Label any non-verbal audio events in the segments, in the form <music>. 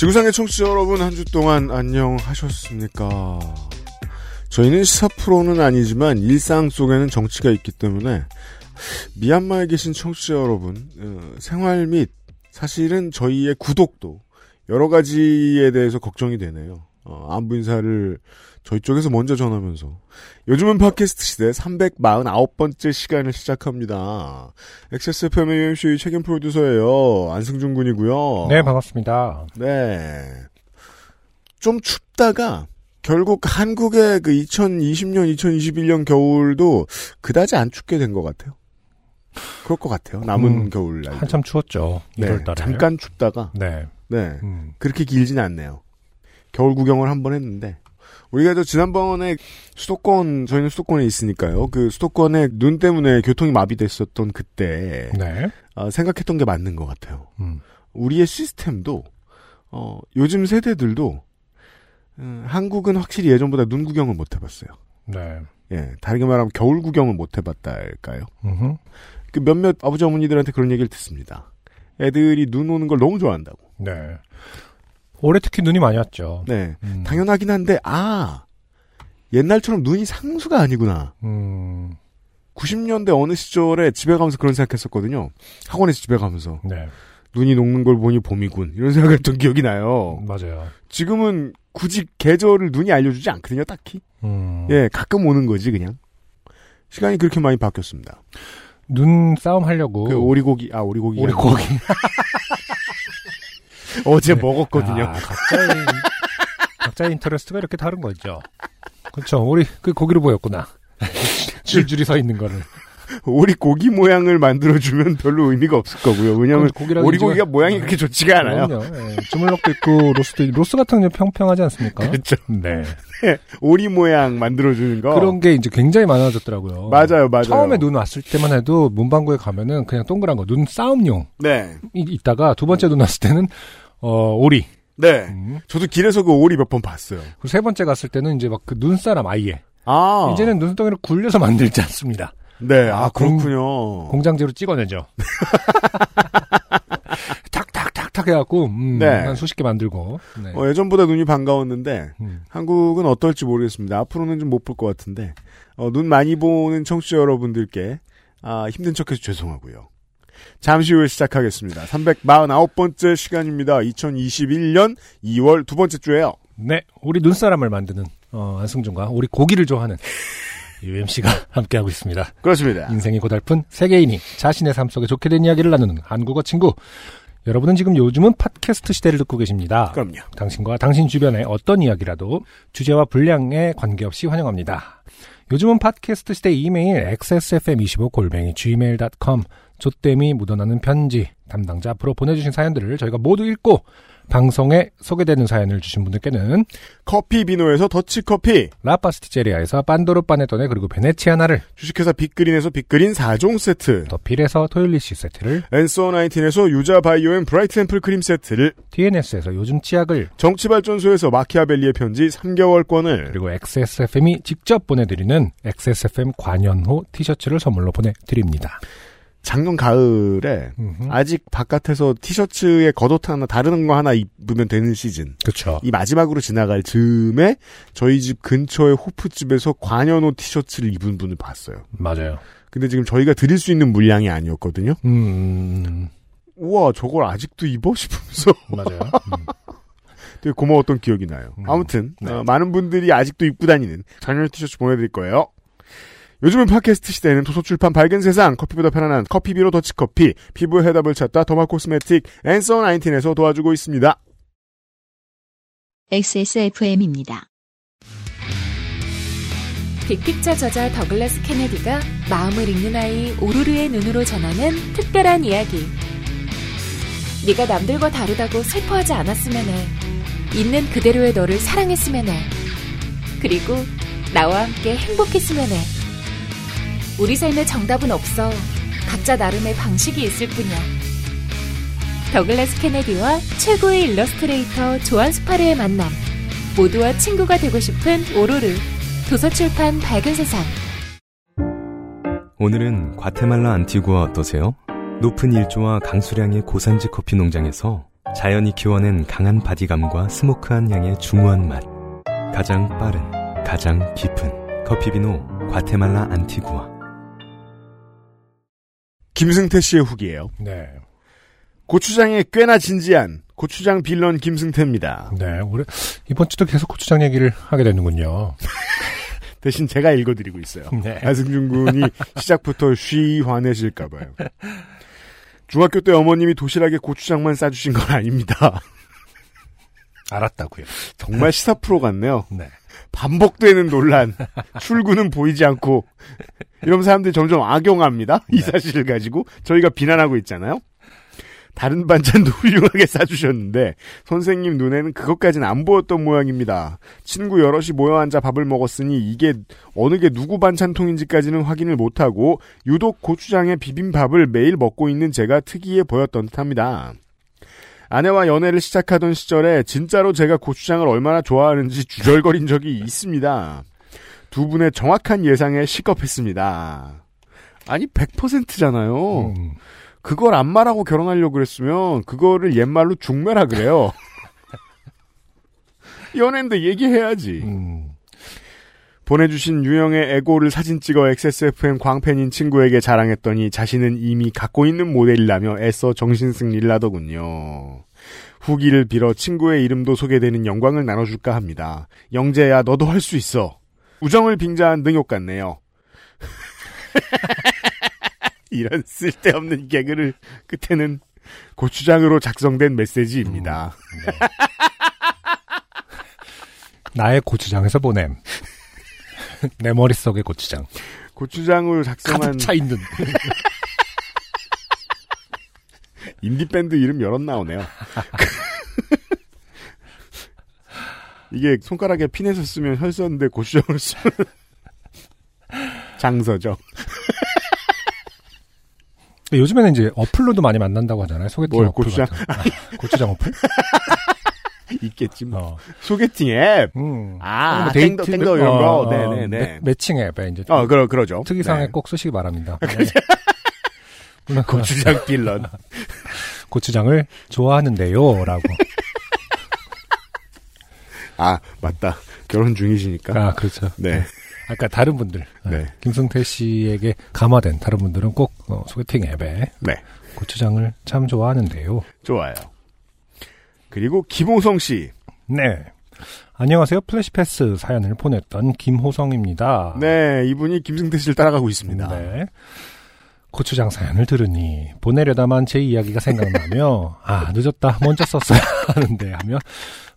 지구상의 청취자 여러분 한 주 동안 안녕하셨습니까? 저희는 시사 프로는 아니지만 일상 속에는 정치가 있기 때문에 미얀마에 계신 청취자 여러분 어, 생활 및 사실은 저희의 구독도 여러 가지에 대해서 걱정이 되네요. 어, 안부 인사를 저희 쪽에서 먼저 전하면서 요즘은 팟캐스트 시대 349번째 시간을 시작합니다. XSFM의 UMC 책임 프로듀서예요. 안승준 군이고요. 네, 반갑습니다. 네. 좀 춥다가 결국 한국의 그 2020년, 2021년 겨울도 그다지 안 춥게 된 것 같아요. 그럴 것 같아요. 남은 음, 겨울 날. 한참 추웠죠. 네, 1월 달에. 잠깐 춥다가 네. 네 음, 그렇게 길진 않네요. 겨울 구경을 한 번 했는데 우리가 저 지난번에 수도권 저희는 수도권에 있으니까요. 그 수도권에 눈 때문에 교통이 마비됐었던 그때 네. 아, 생각했던 게 맞는 것 같아요. 음, 우리의 시스템도 어, 요즘 세대들도 음, 한국은 확실히 예전보다 눈 구경을 못 해봤어요. 네. 예, 다르게 말하면 겨울 구경을 못 해봤다 할까요? 음흠. 그 몇몇 아버지 어머니들한테 그런 얘기를 듣습니다. 애들이 눈 오는 걸 너무 좋아한다고. 네. 올해 특히 눈이 많이 왔죠. 네, 음, 당연하긴 한데 아 옛날처럼 눈이 상수가 아니구나. 음, 90년대 어느 시절에 집에 가면서 그런 생각했었거든요. 학원에서 집에 가면서 네. 눈이 녹는 걸 보니 봄이군 이런 생각했던 기억이 나요. 맞아요. 지금은 굳이 계절을 눈이 알려주지 않거든요, 딱히. 음, 예, 가끔 오는 거지 그냥. 시간이 그렇게 많이 바뀌었습니다. 눈 싸움 하려고. 그 오리고기, 아 오리고기. 오리고기. <laughs> 어제 네. 먹었거든요. 아, 각자의, 각자의 인터레스트가 이렇게 다른 거죠. 그렇죠. 우리 그 고기로 보였구나. 줄줄이 서 있는 거를. 오리 고기 모양을 만들어주면 별로 의미가 없을 거고요. 왜냐하면 오리 고기가 인지가- 모양이 그렇게 좋지가 않아요. 예, 주물럭도 있고 로스도 있고 로스 같은 경우 평평하지 않습니까? 그렇죠. 네. 오리 모양 만들어주는 거. 그런 게 이제 굉장히 많아졌더라고요. 맞아요, 맞아요. 처음에 눈 왔을 때만 해도 문방구에 가면은 그냥 동그란 거 눈 싸움용 네, 이 있다가 두 번째 눈 왔을 때는 어 오리. 네. 음. 저도 길에서 그 오리 몇 번 봤어요. 그리고 세 번째 갔을 때는 이제 막 그 눈사람 아예. 아, 이제는 눈덩이를 굴려서 만들지 않습니다. 네, 아 공- 그렇군요. 공 장제로 찍어내죠. <laughs> 탁탁탁탁 해갖고 음, 네. 한 수십 개 만들고. 네. 어, 예전보다 눈이 반가웠는데 음. 한국은 어떨지 모르겠습니다. 앞으로는 좀 못 볼 것 같은데 어, 눈 많이 보는 청취자 여러분들께 아, 힘든 척해서 죄송하고요. 잠시 후에 시작하겠습니다. 349번째 시간입니다. 2021년 2월 두 번째 주에요. 네, 우리 눈사람을 만드는 어, 안승준과 우리 고기를 좋아하는 UMC가 <laughs> 함께하고 있습니다. 그렇습니다. 인생이 고달픈 세계인이 자신의 삶 속에 좋게 된 이야기를 나누는 한국어 친구. 여러분은 지금 요즘은 팟캐스트 시대를 듣고 계십니다. 그럼요. 당신과 당신 주변의 어떤 이야기라도 주제와 분량에 관계없이 환영합니다. 요즘은 팟캐스트 시대 이메일 xsfm25골뱅이 gmail.com 조땜이 묻어나는 편지 담당자 앞으로 보내주신 사연들을 저희가 모두 읽고 방송에 소개되는 사연을 주신 분들께는 커피 비노에서 더치커피, 라파스티제리아에서 빤도르 파네토네 그리고 베네치아나를 주식회사 빅그린에서 빅그린 4종 세트, 더필에서 토일리시 세트를 앤서 나인틴에서 유자 바이오 앤 브라이트 앰플 크림 세트를, TNS에서 요즘 치약을 정치발전소에서 마키아벨리의 편지 3개월권을, 그리고 XSFM이 직접 보내드리는 XSFM 관연호 티셔츠를 선물로 보내드립니다. 작년 가을에 음흠. 아직 바깥에서 티셔츠에 겉옷 하나 다른 거 하나 입으면 되는 시즌. 그렇죠. 이 마지막으로 지나갈 즈음에 저희 집 근처의 호프집에서 관현호 티셔츠를 입은 분을 봤어요. 맞아요. 근데 지금 저희가 드릴 수 있는 물량이 아니었거든요. 음, 우와 저걸 아직도 입어 싶으면서 <laughs> 맞아요. 음. 되게 고마웠던 기억이 나요. 음. 아무튼 네. 어, 많은 분들이 아직도 입고 다니는 관현호 티셔츠 보내드릴 거예요. 요즘은 팟캐스트 시대에는 도서출판 밝은 세상, 커피보다 편안한 커피비로 더치커피, 피부의 해답을 찾다 더마 코스메틱, 앤서 나인틴에서 도와주고 있습니다. XSFM입니다. 빅픽처 저자 더글라스 케네디가 마음을 읽는 아이 오루르의 눈으로 전하는 특별한 이야기. 네가 남들과 다르다고 슬퍼하지 않았으면 해. 있는 그대로의 너를 사랑했으면 해. 그리고 나와 함께 행복했으면 해. 우리 삶에 정답은 없어. 각자 나름의 방식이 있을 뿐이야. 더글라스 케네디와 최고의 일러스트레이터 조안 스파르의 만남. 모두와 친구가 되고 싶은 오로르. 도서출판 밝은 세상. 오늘은 과테말라 안티구아 어떠세요? 높은 일조와 강수량의 고산지 커피 농장에서 자연이 키워낸 강한 바디감과 스모크한 향의 중후한 맛. 가장 빠른, 가장 깊은 커피 비노 과테말라 안티구아. 김승태 씨의 후기예요. 네. 고추장에 꽤나 진지한 고추장 빌런 김승태입니다. 네. 올해, 이번 주도 계속 고추장 얘기를 하게 되는군요. <laughs> 대신 제가 읽어드리고 있어요. 네. 안승준 군이 시작부터 쉬 화내실까봐요. 중학교 때 어머님이 도시락에 고추장만 싸주신 건 아닙니다. 알았다고요. 정말 시사 프로 같네요. 네. 반복되는 논란. <laughs> 출구는 보이지 않고. 이런 사람들이 점점 악용합니다. 이 사실을 가지고. 저희가 비난하고 있잖아요. 다른 반찬도 <laughs> 훌륭하게 싸주셨는데 선생님 눈에는 그것까지는 안 보였던 모양입니다. 친구 여럿이 모여 앉아 밥을 먹었으니 이게 어느 게 누구 반찬통인지까지는 확인을 못하고 유독 고추장에 비빔밥을 매일 먹고 있는 제가 특이해 보였던 듯합니다. 아내와 연애를 시작하던 시절에 진짜로 제가 고추장을 얼마나 좋아하는지 주절거린 적이 있습니다. 두 분의 정확한 예상에 시겁했습니다. 아니 100%잖아요. 음, 그걸 안 말하고 결혼하려고 그랬으면 그거를 옛말로 중매라 그래요. <laughs> 연애인데 얘기해야지. 음, 보내주신 유형의 에고를 사진 찍어 XSFM 광팬인 친구에게 자랑했더니 자신은 이미 갖고 있는 모델이라며 애써 정신승리를 하더군요. 후기를 빌어 친구의 이름도 소개되는 영광을 나눠줄까 합니다. 영재야 너도 할 수 있어. 우정을 빙자한 능욕 같네요. <laughs> 이런 쓸데없는 개그를 끝에는 고추장으로 작성된 메시지입니다. <laughs> 나의 고추장에서 보냄. <laughs> 내 머릿속의 고추장. 고추장으로 작성한 가득 차 있는. <laughs> 인디 밴드 이름 여럿 나오네요. <laughs> 이게 손가락에 피 내서 쓰면 혈서인데 고추장으로 쓰면 장서죠. 요즘에는 이제 어플로도 많이 만난다고 하잖아요. 소개팅 뭘, 어플 고추장? 같은. 아, 고추장 어플? <laughs> 있겠지 뭐. 어. 소개팅 앱. 음. 아, 뭐 땡더, 땡더 이런 거. 네네네. 매, 매칭 앱에 이제 어, 그러, 그러죠. 특이사항에 네. 꼭 쓰시기 바랍니다. 물론 <laughs> 고추장 빌런. <laughs> 고추장을 좋아하는데요 라고. 아, 맞다. 결혼 중이시니까. 아 그렇죠. 네. 아까 다른 분들, 네. 김승태 씨에게 감화된 다른 분들은 꼭 어, 소개팅 앱에 네. 고추장을 참 좋아하는데요. 좋아요. 그리고 김호성 씨. 네. 안녕하세요. 플래시패스 사연을 보냈던 김호성입니다. 네, 이분이 김승태 씨를 따라가고 있습니다. 네. 고추장 사연을 들으니 보내려다만 제 이야기가 생각나며 <laughs> 아 늦었다 먼저 썼어야 <laughs> 하는데 하며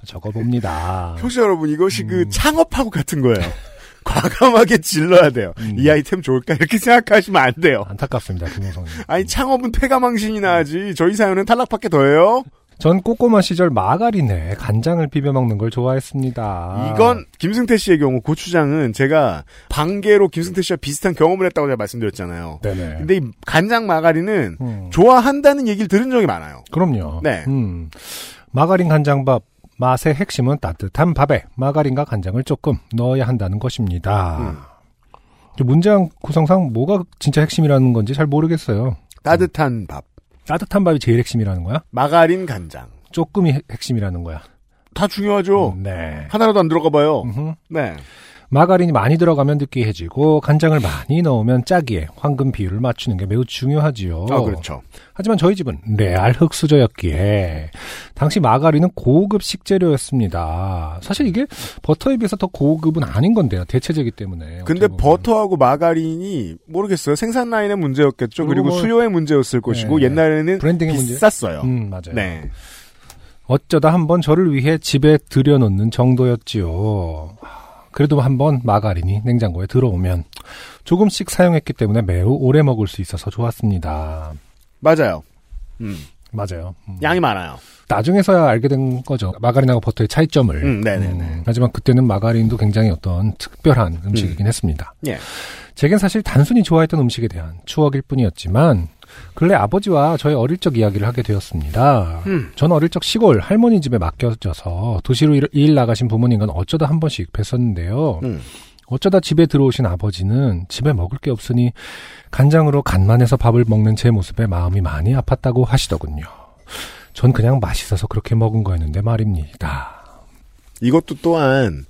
적어봅니다. 청취자 여러분, 이것이 그 음. 창업하고 같은 거예요. <laughs> 과감하게 질러야 돼요. 음. 이 아이템 좋을까? 이렇게 생각하시면 안 돼요. 안타깝습니다, 김호성님. 아니, 창업은 폐가망신이나 하지. 저희 사연은 탈락밖에 더해요. 전 꼬꼬마 시절 마가린에 간장을 비벼 먹는 걸 좋아했습니다. 이건 김승태 씨의 경우 고추장은 제가 반개로 김승태 씨와 비슷한 경험을 했다고 제가 말씀드렸잖아요. 네네. 근데 이 간장 마가린은 음, 좋아한다는 얘기를 들은 적이 많아요. 그럼요. 네. 음, 마가린 간장밥 맛의 핵심은 따뜻한 밥에 마가린과 간장을 조금 넣어야 한다는 것입니다. 음. 저 문장 구성상 뭐가 진짜 핵심이라는 건지 잘 모르겠어요. 따뜻한 밥, 따뜻한 밥이 제일 핵심이라는 거야? 마가린 간장. 조금이 핵- 핵심이라는 거야. 다 중요하죠. 음, 네. 하나라도 안 들어가 봐요. 음흠. 네. 마가린이 많이 들어가면 느끼해지고 간장을 많이 넣으면 짜기에 황금 비율을 맞추는 게 매우 중요하지요. 아, 그렇죠. 하지만 저희 집은 레알 흑수저였기에 당시 마가린은 고급 식재료였습니다. 사실 이게 버터에 비해서 더 고급은 아닌 건데요. 대체제이기 때문에. 근데. 버터하고 마가린이 모르겠어요. 생산 라인의 문제였겠죠. 그리고 그리고 뭐- 수요의 문제였을 것이고 네. 옛날에는 브랜딩의 문제. 비쌌어요. 음, 맞아요. 네. 어쩌다 한번 저를 위해 집에 들여놓는 정도였지요. 그래도 한번 마가린이 냉장고에 들어오면 조금씩 사용했기 때문에 매우 오래 먹을 수 있어서 좋았습니다. 맞아요. 음. 맞아요. 음. 양이 많아요. 나중에서야 알게 된 거죠. 마가린하고 버터의 차이점을. 음, 네네네. 음, 하지만 그때는 마가린도 굉장히 어떤 특별한 음식이긴 했습니다. 예. 제겐 사실 단순히 좋아했던 음식에 대한 추억일 뿐이었지만 근래 아버지와 저의 어릴 적 이야기를 하게 되었습니다. 음. 전 어릴 적 시골 할머니 집에 맡겨져서 도시로 일, 일 나가신 부모님과 어쩌다 한 번씩 뵀었는데요. 음. 어쩌다 집에 들어오신 아버지는 집에 먹을 게 없으니 간장으로 간만 해서 밥을 먹는 제 모습에 마음이 많이 아팠다고 하시더군요. 전 그냥 맛있어서 그렇게 먹은 거였는데 말입니다. 이것도 또한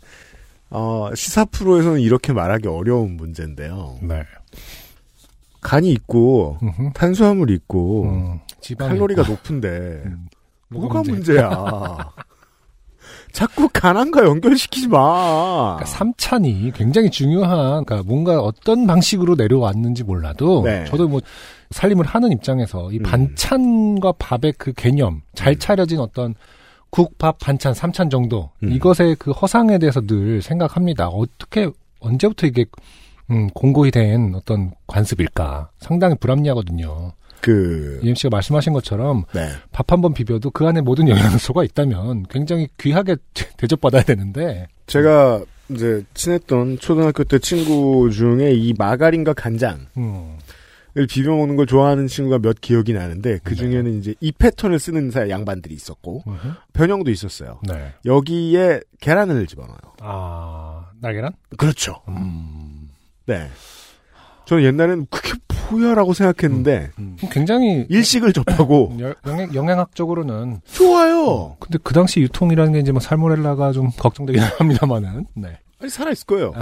어, 시사 프로에서는 이렇게 말하기 어려운 문제인데요. 네. 간이 있고 음흠. 탄수화물이 있고 음, 칼로리가 있고. 높은데 음, 뭐가 문제? 문제 야? 자꾸 간한과 연결시키지 마. 그러니까 삼찬이 굉장히 중요한, 그러니까 뭔가 어떤 방식으로 내려왔는지 몰라도, 네. 저도 뭐 살림을 하는 입장에서 이 음. 반찬과 밥의 그 개념, 잘 차려진 어떤 국, 밥, 반찬, 삼찬 정도, 음. 이것의 그 허상에 대해서 늘 생각합니다. 어떻게, 언제부터 이게, 음, 공고히 된 어떤 관습일까? 상당히 불합리하거든요. 그 EMC가 말씀하신 것처럼 네. 밥한 번 비벼도 그 안에 모든 영양소가 있다면 굉장히 귀하게 <laughs> 대접받아야 되는데, 제가 이제 친했던 초등학교 때 친구 중에 이 마가린과 간장을 음, 비벼 먹는 걸 좋아하는 친구가 몇 기억이 나는데 그 네. 중에는 이제 이 패턴을 쓰는 사- 양반들이 있었고 음흠. 변형도 있었어요. 네. 여기에 계란을 집어넣어요. 아, 날계란? 그렇죠. 음. 네. 저는 옛날에는 그게 뭐야라고 생각했는데 음. 굉장히 일식을 접하고 <laughs> 여- 영양, 영양학적으로는 좋아요. 근데 그 당시 유통이라는 게 이제 뭐 살모넬라가 좀 걱정되긴 <laughs> 합니다만은 네. 아니 살아 있을 거예요.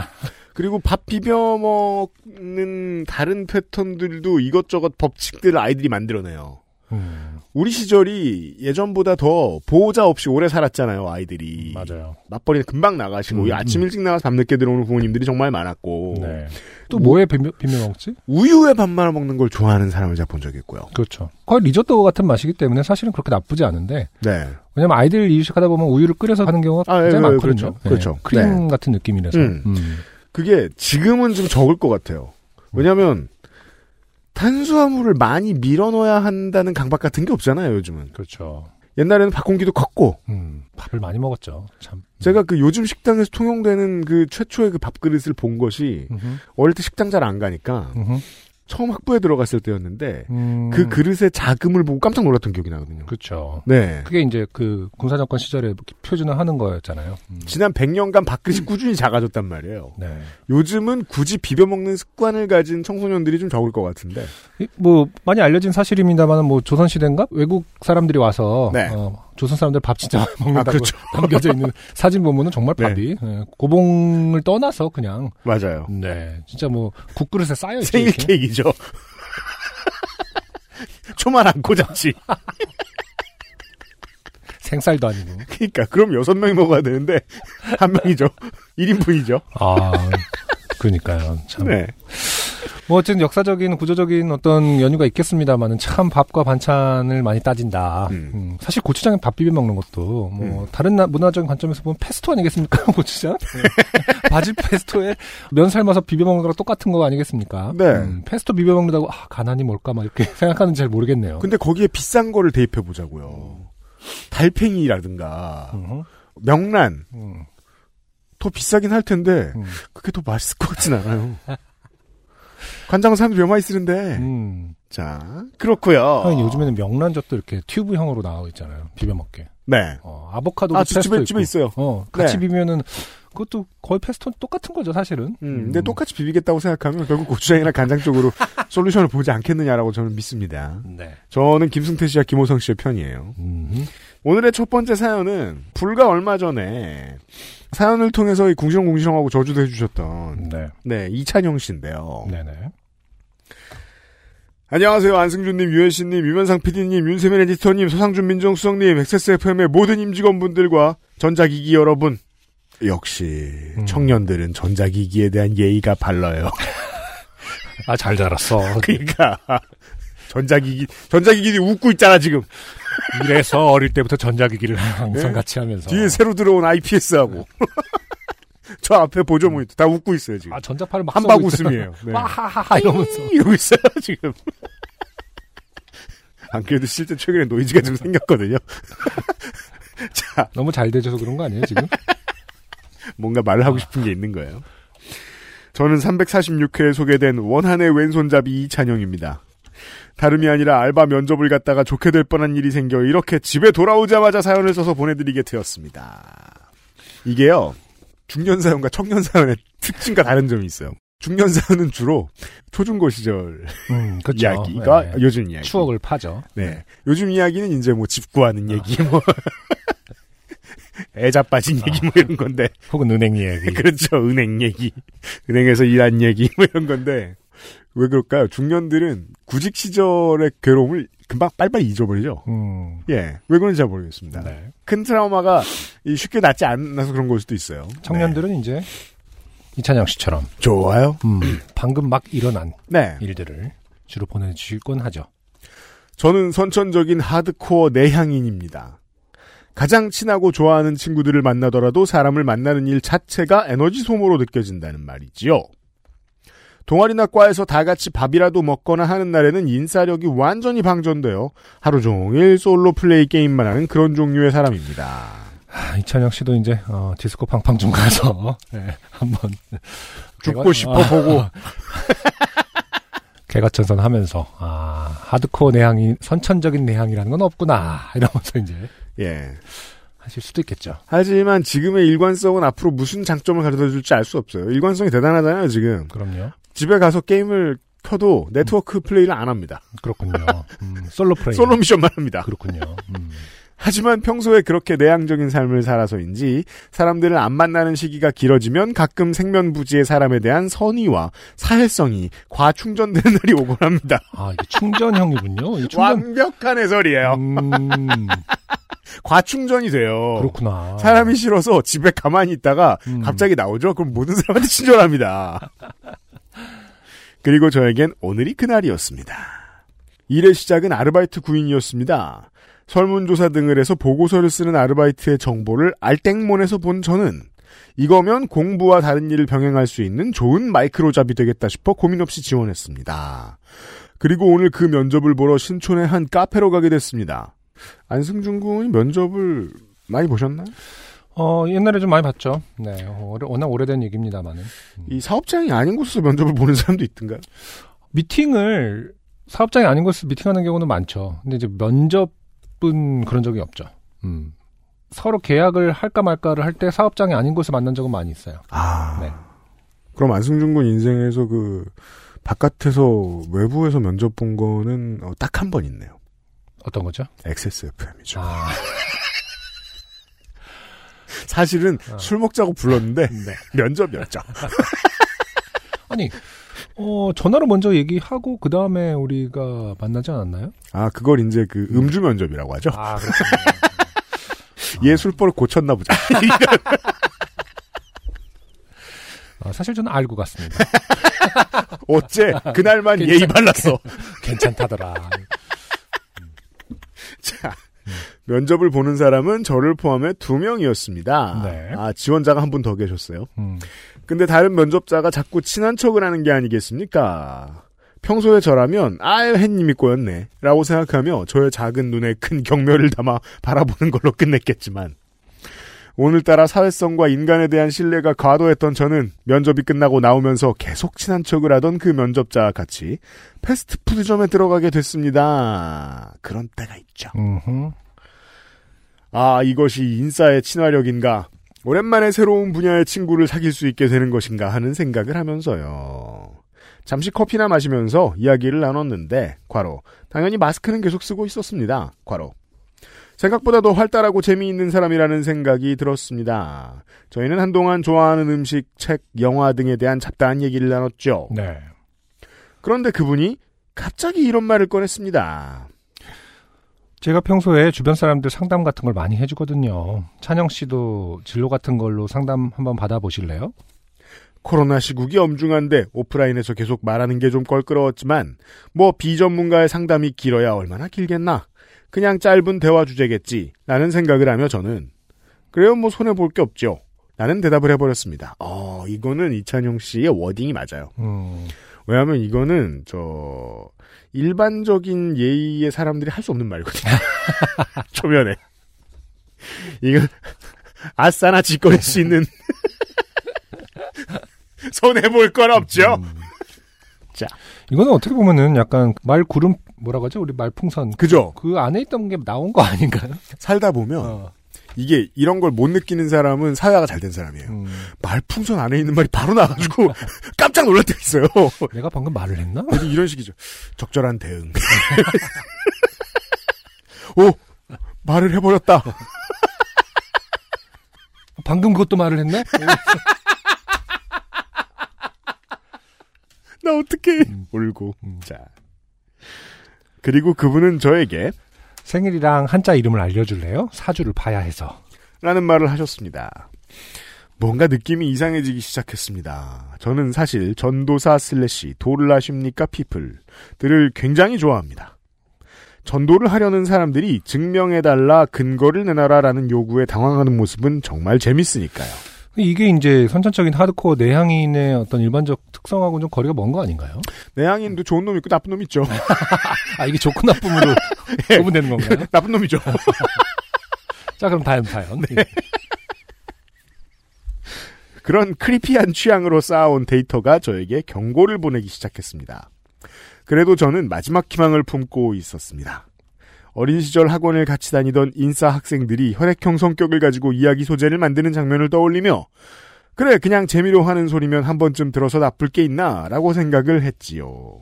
그리고 밥 비벼 먹는 다른 패턴들도 이것저것 법칙들을 아이들이 만들어내요. 음, 우리 시절이 예전보다 더 보호자 없이 오래 살았잖아요, 아이들이. 맞아요. 맞벌이는 금방 나가시고, 음, 아침 음. 일찍 나가서 밤늦게 들어오는 부모님들이 정말 많았고, 네. 또 뭐에 비벼, 비벼 먹지? 우유에 밥 말아 먹는 걸 좋아하는 사람을 제가 본 적이 있고요. 그렇죠. 거의 리조또 같은 맛이기 때문에 사실은 그렇게 나쁘지 않은데 네. 왜냐면 아이들 이유식하다 보면 우유를 끓여서 하는 경우가 아, 예, 굉장히 예, 많거든요. 그렇죠. 네. 그렇죠. 크림 같은 느낌이라서. 음. 음. 그게 지금은 좀 적을 것 같아요. 왜냐면, 탄수화물을 많이 밀어 넣어야 한다는 강박 같은 게 없잖아요, 요즘은. 그렇죠. 옛날에는 밥 공기도 컸고, 음, 밥을 많이 먹었죠. 참. 제가 그 요즘 식당에서 통용되는 그 최초의 그 밥그릇을 본 것이, 음흠, 어릴 때 식당 잘 안 가니까, 음흠. 처음 학부에 들어갔을 때였는데, 음, 그 그릇의 자금을 보고 깜짝 놀랐던 기억이 나거든요. 그렇죠. 네. 그게 이제 그 군사 정권 시절에 표준을 하는 거였잖아요. 음. 지난 100년간 밥그릇이 꾸준히 작아졌단 말이에요. 네. 요즘은 굳이 비벼 먹는 습관을 가진 청소년들이 좀 적을 것 같은데. 이- 뭐 많이 알려진 사실입니다만 뭐 조선 시대인가 외국 사람들이 와서 네. 어, 조선 사람들 밥 진짜 먹는다고 아, 그렇죠. <laughs> 남겨져 있는 사진 보면은 정말 네. 밥이 예, 고봉을 떠나서 그냥 맞아요. 네 진짜 뭐 국그릇에 쌓여 있죠. 생일 이렇게. 케이크죠. <laughs> 초만 않고 잡지. <laughs> 생쌀도 아니고. 그러니까 그럼 여섯 명이 먹어야 되는데 한 명이죠. 1인분이죠. 아 그러니까요. 참. 네. 뭐 어쨌든 역사적인 구조적인 어떤 연유가 있겠습니다만은 참 밥과 반찬을 많이 따진다. 음. 음, 사실 고추장에 밥 비벼 먹는 것도 뭐 다른 나- 문화적인 관점에서 보면 페스토 아니겠습니까? <laughs> 고추장? 네. 바질 페스토에 면 삶아서 비벼 먹는 거랑 똑같은 거 아니겠습니까? 네. 음, 페스토 비벼 먹는다고 아, 가난이 뭘까 막 이렇게 <laughs> 생각하는지 잘 모르겠네요. 근데 거기에 비싼 거를 대입해 보자고요. 달팽이라든가 음, 명란 음, 더 비싸긴 할 텐데 음, 그게 더 맛있을 것 같진 않아요. <laughs> 간장은 사람들이 왜 많이 쓰는데. 음. 자, 그렇고요. 아니, 요즘에는 명란젓도 이렇게 튜브형으로 나오고 있잖아요. 비벼 먹게. 네. 어, 아보카도 아, 페스토 집에, 있고. 집에 있어요. 어, 같이 네. 비비면은 그것도 거의 페스토 똑같은 거죠, 사실은. 음, 근데 똑같이 비비겠다고 생각하면 결국 고추장이나 간장 쪽으로 <laughs> 솔루션을 보지 않겠느냐라고 저는 믿습니다. 네. 저는 김승태 씨와 김호성 씨의 편이에요. 음. 오늘의 첫 번째 사연은 불과 얼마 전에 사연을 통해서 이 궁시렁궁시렁하고 저주도 해주셨던 네. 네 이찬영 씨인데요. 네네. 안녕하세요 안승준님, 유현씨님, 유면상 PD님, 윤세민 에디터님, 서상준 민정수석님, XSFM의 모든 임직원분들과 전자기기 여러분. 역시 음. 청년들은 전자기기에 대한 예의가 발라요. <laughs> 아, 잘 자랐어. 그러니까 <laughs> 전자기기 전자기기들이 웃고 있잖아 지금. 이래서 어릴 때부터 전자기기를 항상 네. 같이 하면서. 뒤에 새로 들어온 IPS하고 <laughs> 저 앞에 보조 모니터 다 웃고 있어요 지금. 아, 전자파를 막 한박. 웃음이에요. <laughs> 네. 와하하하 이러면서. 이러고 있어요 지금. <laughs> 안 그래도 실제 최근에 노이즈가 좀 생겼거든요. <laughs> 자, 너무 잘 되셔서 그런 거 아니에요, 지금? 뭔가 말을 하고 싶은 게 있는 거예요. 저는 346회에 소개된 원한의 왼손잡이 이찬영입니다. 다름이 아니라 알바 면접을 갔다가 좋게 될 뻔한 일이 생겨 이렇게 집에 돌아오자마자 사연을 써서 보내드리게 되었습니다. 이게요, 중년 사연과 청년 사연의 <laughs> 특징과 다른 점이 있어요. 중년 사연은 주로 초중고 시절 음, 그렇죠. 이야기가 네. 요즘 이야기. 추억을 파죠. 네. 요즘 이야기는 이제 뭐 집 구하는 얘기, 뭐. <laughs> 애자 빠진 얘기 뭐 이런 건데. 혹은 은행 이야기. <laughs> 그렇죠. 은행 얘기. 은행에서 일한 얘기 뭐 이런 건데. 왜 그럴까요? 중년들은 구직 시절의 괴로움을 금방 빨리빨리 잊어버리죠. 음, 예. 왜 그런지 잘 모르겠습니다. 네. 큰 트라우마가 이 쉽게 낫지 않아서 그런 걸 수도 있어요. 청년들은 이제 이찬영 씨처럼 네. 좋아요. 음, 방금 막 일어난 네. 일들을 주로 보내주실곤 하죠. 저는 선천적인 하드코어 내향인입니다. 가장 친하고 좋아하는 친구들을 만나더라도 사람을 만나는 일 자체가 에너지 소모로 느껴진다는 말이지요. 동아리나 과에서 다 같이 밥이라도 먹거나 하는 날에는 인싸력이 완전히 방전되어 하루 종일 솔로 플레이 게임만 하는 그런 종류의 사람입니다. 아, 이찬영 씨도 이제 어, 디스코 팡팡 좀 가서 네, <laughs> 한번 죽고 싶어 아, 보고 <laughs> 개가천선 하면서 아 하드코어 내향이 선천적인 내향이라는 건 없구나 이러면서 이제 예. 하실 수도 있겠죠. 하지만 지금의 일관성은 앞으로 무슨 장점을 가져다 줄지 알 수 없어요. 일관성이 대단하잖아요, 지금. 그럼요. 집에 가서 게임을 켜도 네트워크 플레이를 안 합니다. 그렇군요. 음, 솔로 플레이. 솔로 미션만 합니다. 그렇군요. 음. 하지만 평소에 그렇게 내향적인 삶을 살아서인지 사람들을 안 만나는 시기가 길어지면 가끔 생면부지의 사람에 대한 선의와 사회성이 과충전되는 날이 오곤 합니다. 아 이게 충전형이군요. 이 충전. 완벽한 해설이에요. 음, <laughs> 과충전이 돼요. 그렇구나. 사람이 싫어서 집에 가만히 있다가 음. 갑자기 나오죠? 그럼 모든 사람한테 <laughs> 친절합니다. 그리고 저에겐 오늘이 그날이었습니다. 일의 시작은 아르바이트 구인이었습니다. 설문조사 등을 해서 보고서를 쓰는 아르바이트의 정보를 알땡몬에서 본 저는 이거면 공부와 다른 일을 병행할 수 있는 좋은 마이크로잡이 되겠다 싶어 고민 없이 지원했습니다. 그리고 오늘 그 면접을 보러 신촌의 한 카페로 가게 됐습니다. 안승준 군이 면접을 많이 보셨나요? 어 옛날에 좀 많이 봤죠. 네, 오래, 워낙 오래된 얘기입니다만은 이 사업장이 아닌 곳에서 면접을 보는 사람도 있던가요? 미팅을 사업장이 아닌 곳에서 미팅하는 경우는 많죠. 근데 이제 면접은 그런 적이 없죠. 음. 서로 계약을 할까 말까를 할 때 사업장이 아닌 곳에 만난 적은 많이 있어요. 아. 네. 그럼 안승준 군 인생에서 그 바깥에서 외부에서 면접 본 거는 어, 딱한 번 있네요. 어떤 거죠? XSFM이죠. 아, 사실은 아. 술 먹자고 불렀는데 <laughs> 네. <laughs> 면접이었죠. <laughs> 아니, 어, 전화로 먼저 얘기하고, 그 다음에 우리가 만나지 않았나요? 아 그걸 이제 그 음주 면접이라고 하죠. 아, 그렇군요. 얘 술버릇 고쳤나 보자. 아, 사실 저는 알고 갔습니다. 어째 그날만 괜찮- 예의 발랐어. 괜찮다더라. 자, 면접을 보는 사람은 저를 포함해 두 명이었습니다. 네. 아 지원자가 한 분 더 계셨어요. 음, 근데 다른 면접자가 자꾸 친한 척을 하는 게 아니겠습니까? 평소에 저라면 아유 햇님이 꼬였네 라고 생각하며 저의 작은 눈에 큰 경멸을 담아 바라보는 걸로 끝냈겠지만 오늘따라 사회성과 인간에 대한 신뢰가 과도했던 저는 면접이 끝나고 나오면서 계속 친한 척을 하던 그 면접자와 같이 패스트푸드점에 들어가게 됐습니다. 그런 때가 있죠. 음흠. 아, 이것이 인싸의 친화력인가? 오랜만에 새로운 분야의 친구를 사귈 수 있게 되는 것인가 하는 생각을 하면서요. 잠시 커피나 마시면서 이야기를 나눴는데, 과로. 당연히 마스크는 계속 쓰고 있었습니다. 과로. 생각보다 더 활달하고 재미있는 사람이라는 생각이 들었습니다. 저희는 한동안 좋아하는 음식, 책, 영화 등에 대한 잡다한 얘기를 나눴죠. 네. 그런데 그분이 갑자기 이런 말을 꺼냈습니다. 제가 평소에 주변 사람들 상담 같은 걸 많이 해주거든요. 찬영 씨도 진로 같은 걸로 상담 한번 받아보실래요? 코로나 시국이 엄중한데 오프라인에서 계속 말하는 게 좀 껄끄러웠지만 뭐 비전문가의 상담이 길어야 얼마나 길겠나 그냥 짧은 대화 주제겠지 라는 생각을 하며 저는 그래요 뭐 손해볼 게 없죠 라는 대답을 해버렸습니다 어 이거는 이찬용 씨의 워딩이 맞아요 음, 왜냐하면 이거는 저 일반적인 예의의 사람들이 할 수 없는 말이거든요. <laughs> 초면에. 이거 아싸나 짓거릴 수 있는 <laughs> 손해볼 건 없죠. 음. 이거는 어떻게 보면은 약간 말 구름 뭐라고 하죠? 우리 말풍선 그죠? 그 안에 있던 게 나온 거 아닌가요? 살다 보면 어. 이게 이런 걸 못 느끼는 사람은 사회가 잘 된 사람이에요. 음. 말풍선 안에 있는 말이 바로 나와가지고 <laughs> <laughs> 깜짝 놀랄 때가 있어요. 내가 방금 말을 했나? 이런 식이죠. 적절한 대응. <laughs> 오 말을 해버렸다. 방금 그것도 말을 했네? 나 어떡해. 음. 울고. 음. 자. 그리고 그분은 저에게 생일이랑 한자 이름을 알려줄래요? 사주를 봐야 해서. 라는 말을 하셨습니다. 뭔가 느낌이 이상해지기 시작했습니다. 저는 사실 전도사 슬래시 도를 아십니까 people들을 굉장히 좋아합니다. 전도를 하려는 사람들이 증명해달라 근거를 내놔라라는 요구에 당황하는 모습은 정말 재밌으니까요. 이게 이제 선천적인 하드코어 내향인의 어떤 일반적 특성하고는 좀 거리가 먼 거 아닌가요? 내향인도 좋은 놈 있고 나쁜 놈 있죠. <laughs> 아, 이게 좋고 나쁨으로 <laughs> 구분되는 건가요? <laughs> 나쁜 놈이죠. 자, 그럼 다음 사연. 그런 크리피한 취향으로 쌓아온 데이터가 저에게 경고를 보내기 시작했습니다. 그래도 저는 마지막 희망을 품고 있었습니다. 어린 시절 학원을 같이 다니던 인싸 학생들이 혈액형 성격을 가지고 이야기 소재를 만드는 장면을 떠올리며 그래 그냥 재미로 하는 소리면 한 번쯤 들어서 나쁠 게 있나 라고 생각을 했지요.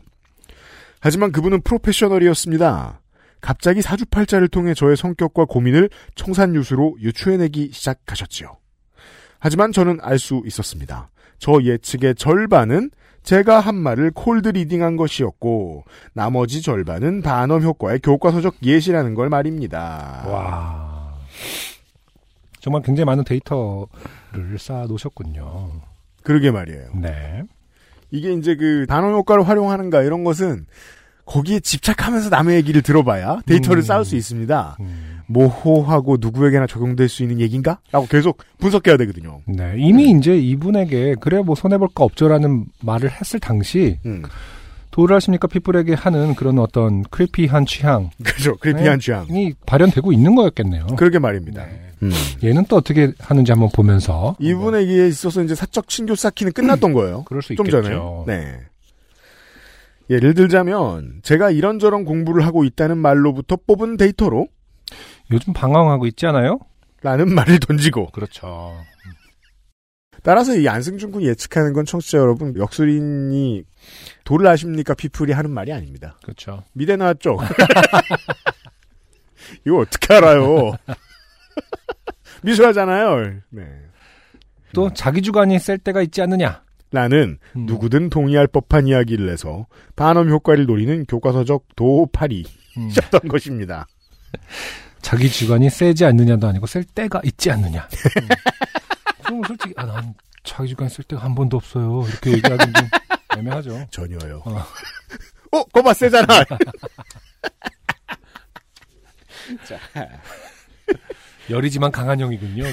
하지만 그분은 프로페셔널이었습니다. 갑자기 사주팔자를 통해 저의 성격과 고민을 청산유수로 유추해내기 시작하셨지요. 하지만 저는 알 수 있었습니다. 저 예측의 절반은 제가 한 말을 콜드 리딩한 것이었고 나머지 절반은 반음 효과의 교과서적 예시라는 걸 말입니다. 와. 정말 굉장히 많은 데이터를 쌓아 놓으셨군요. 그러게 말이에요. 네. 이게 이제 그 단어 효과를 활용하는가 이런 것은 거기에 집착하면서 남의 얘기를 들어봐야 데이터를 음. 쌓을 수 있습니다. 음. 모호하고 누구에게나 적용될 수 있는 얘기인가? 라고 계속 분석해야 되거든요. 네. 이미 이제 이분에게 그래 뭐 손해볼 거 없죠라는 말을 했을 당시 음. 도를 하십니까 피플에게 하는 그런 어떤 크리피한 취향이 <laughs> 그죠. 크리피한 취향. 발현되고 있는 거였겠네요. 그러게 말입니다. 네. 음. 얘는 또 어떻게 하는지 한번 보면서 이분에게 있어서 이제 사적 친교 쌓기는 끝났던 거예요. <clears throat> 그럴 수좀 있겠죠. 전에. 네. 예를 들자면 제가 이런저런 공부를 하고 있다는 말로부터 뽑은 데이터로 요즘 방황하고 있지 않아요? 라는 말을 던지고 그렇죠. 따라서 이 안승준 군이 예측하는 건 청취자 여러분 역술인이 도를 아십니까 피플이 하는 말이 아닙니다. 그렇죠. 미대 나왔죠? <laughs> 이거 어떻게 알아요? <laughs> 미술하잖아요. 네. 또 자기 주관이 셀 때가 있지 않느냐? 나는 음. 누구든 동의할 법한 이야기를 해서 반음 효과를 노리는 교과서적 도파리 음. <laughs> 셨던 것입니다. 자기 주관이 세지 않느냐도 아니고 셀 때가 있지 않느냐. 음. <laughs> 그러면 솔직히 아, 난 자기 주관이 쓸 때가 한 번도 없어요. 이렇게 얘기하기 좀 애매하죠. 전혀요. 어. <laughs> 어, 거봐 세잖아. <laughs> 열이지만 강한 형이군요.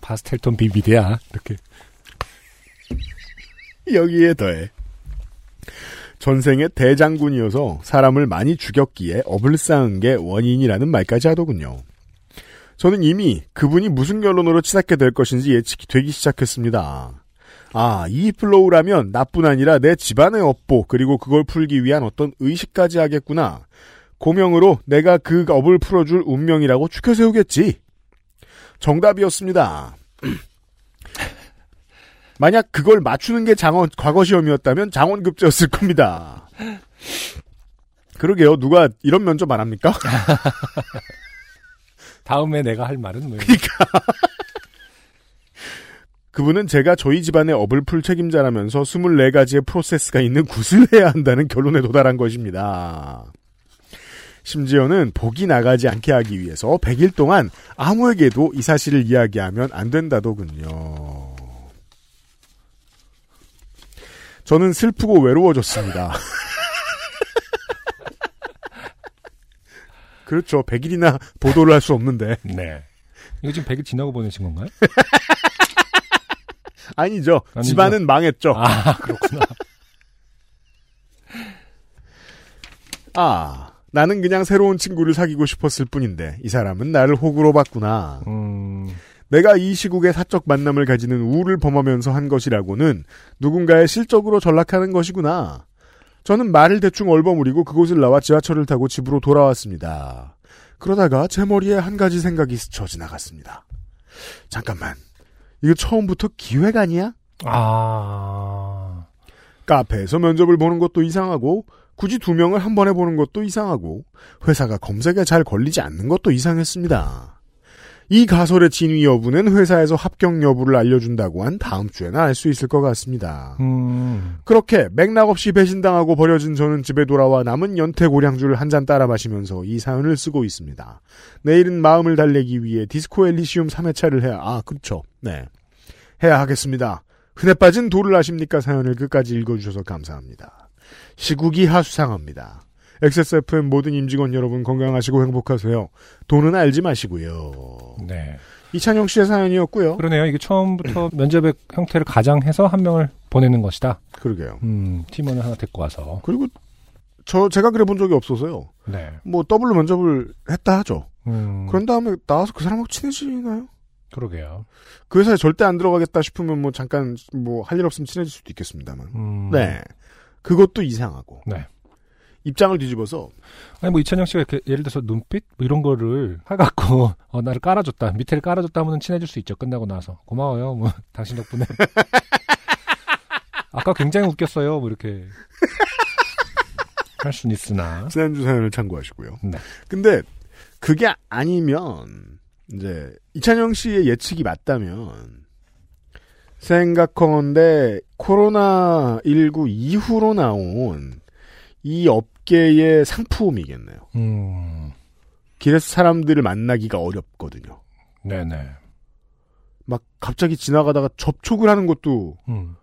파스텔톤 비비드야. 이렇게. 여기에 더해 전생에 대장군이어서 사람을 많이 죽였기에 업을 쌓은 게 원인이라는 말까지 하더군요. 저는 이미 그분이 무슨 결론으로 치닫게 될 것인지 예측이 되기 시작했습니다. 아, 이 플로우라면 나뿐 아니라 내 집안의 업보 그리고 그걸 풀기 위한 어떤 의식까지 하겠구나. 고명으로 내가 그 업을 풀어줄 운명이라고 추켜 세우겠지. 정답이었습니다. <clears throat> 만약 그걸 맞추는 게 장원 과거 시험이었다면 장원급제였을 겁니다. 그러게요. 누가 이런 면접 안 합니까? <laughs> 다음에 내가 할 말은 뭐예요? 그분은 제가 저희 집안의 업을 풀 책임자라면서 24가지의 프로세스가 있는 굿을 해야 한다는 결론에 도달한 것입니다. 심지어는 복이 나가지 않게 하기 위해서 100일 동안 아무에게도 이 사실을 이야기하면 안 된다더군요. 저는 슬프고 외로워졌습니다. <laughs> 그렇죠. 100일이나 보도를 할 수 없는데. 네. 이거 지금 100일 지나고 보내신 건가요? <laughs> 아니죠. 아니죠. 집안은 망했죠. 아, 그렇구나. <laughs> 아, 나는 그냥 새로운 친구를 사귀고 싶었을 뿐인데 이 사람은 나를 호구로 봤구나. 음, 내가 이 시국에 사적 만남을 가지는 우를 범하면서 한 것이라고는 누군가의 실적으로 전락하는 것이구나. 저는 말을 대충 얼버무리고 그곳을 나와 지하철을 타고 집으로 돌아왔습니다. 그러다가 제 머리에 한 가지 생각이 스쳐 지나갔습니다. 잠깐만. 이거 처음부터 기획 아니야? 아, 카페에서 면접을 보는 것도 이상하고 굳이 두 명을 한 번에 보는 것도 이상하고 회사가 검색에 잘 걸리지 않는 것도 이상했습니다. 이 가설의 진위 여부는 회사에서 합격 여부를 알려준다고 한 다음 주에나 알 수 있을 것 같습니다. 음, 그렇게 맥락 없이 배신당하고 버려진 저는 집에 돌아와 남은 연태 고량주를 한 잔 따라 마시면서 이 사연을 쓰고 있습니다. 내일은 마음을 달래기 위해 디스코 엘리시움 3회차를 해야, 아, 그렇죠. 네. 해야 하겠습니다. 흔해 빠진 도를 아십니까? 사연을 끝까지 읽어주셔서 감사합니다. 시국이 하수상합니다. XSFM 모든 임직원 여러분 건강하시고 행복하세요. 돈은 알지 마시고요. 네. 이찬영 씨의 사연이었고요. 그러네요. 이게 처음부터 <clears throat> 면접의 형태를 가장해서 한 명을 보내는 것이다. 그러게요. 음, 팀원을 하나 데리고 와서. 그리고 저 제가 그래 본 적이 없어서요. 네. 뭐 더블로 면접을 했다 하죠. 음, 그런 다음에 나와서 그 사람하고 친해지나요? 그러게요. 그 회사에 절대 안 들어가겠다 싶으면 뭐 잠깐 뭐 할 일 없으면 친해질 수도 있겠습니다만. 음, 네. 그것도 이상하고. 네. 입장을 뒤집어서 아니 뭐 이찬영 씨가 이렇게 예를 들어서 눈빛 뭐 이런 거를 해갖고 <laughs> 어 나를 깔아줬다. 밑에를 깔아줬다 하면 친해질 수 있죠. 끝나고 나서. 고마워요. 뭐 <laughs> 당신 덕분에. <laughs> 아까 굉장히 웃겼어요. 뭐 이렇게 할 수는 있으나. 지난주 사연을 참고하시고요. 네. 근데 그게 아니면 이제 이찬영 씨의 예측이 맞다면 생각컨대 코로나 19 이후로 나온 이 업 계의 상품이겠네요. 음 길에서 사람들을 만나기가 어렵거든요. 네네 막 갑자기 지나가다가 접촉을 하는 것도 음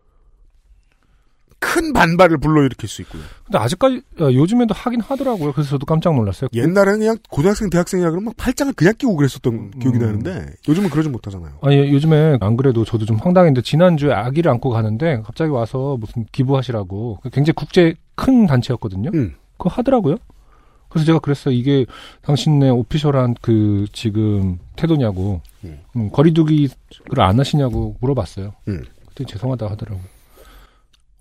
큰 반발을 불러일으킬 수 있고요. 근데 아직까지 어, 요즘에도 하긴 하더라고요 그래서 저도 깜짝 놀랐어요 옛날에는 그냥 고등학생, 대학생이라 그러면 막 팔짱을 그냥 끼고 그랬었던 음. 기억이 나는데 요즘은 그러지 못하잖아요. 아니 요즘에 안 그래도 저도 좀 황당했는데 지난주에 아기를 안고 가는데 갑자기 와서 무슨 기부하시라고 굉장히 국제 큰 단체였거든요 음. 그거 하더라고요. 그래서 제가 그랬어요. 이게 당신네 오피셜한 그 지금 태도냐고, 음. 음, 거리두기를 안 하시냐고 물어봤어요. 음. 그때 죄송하다 하더라고.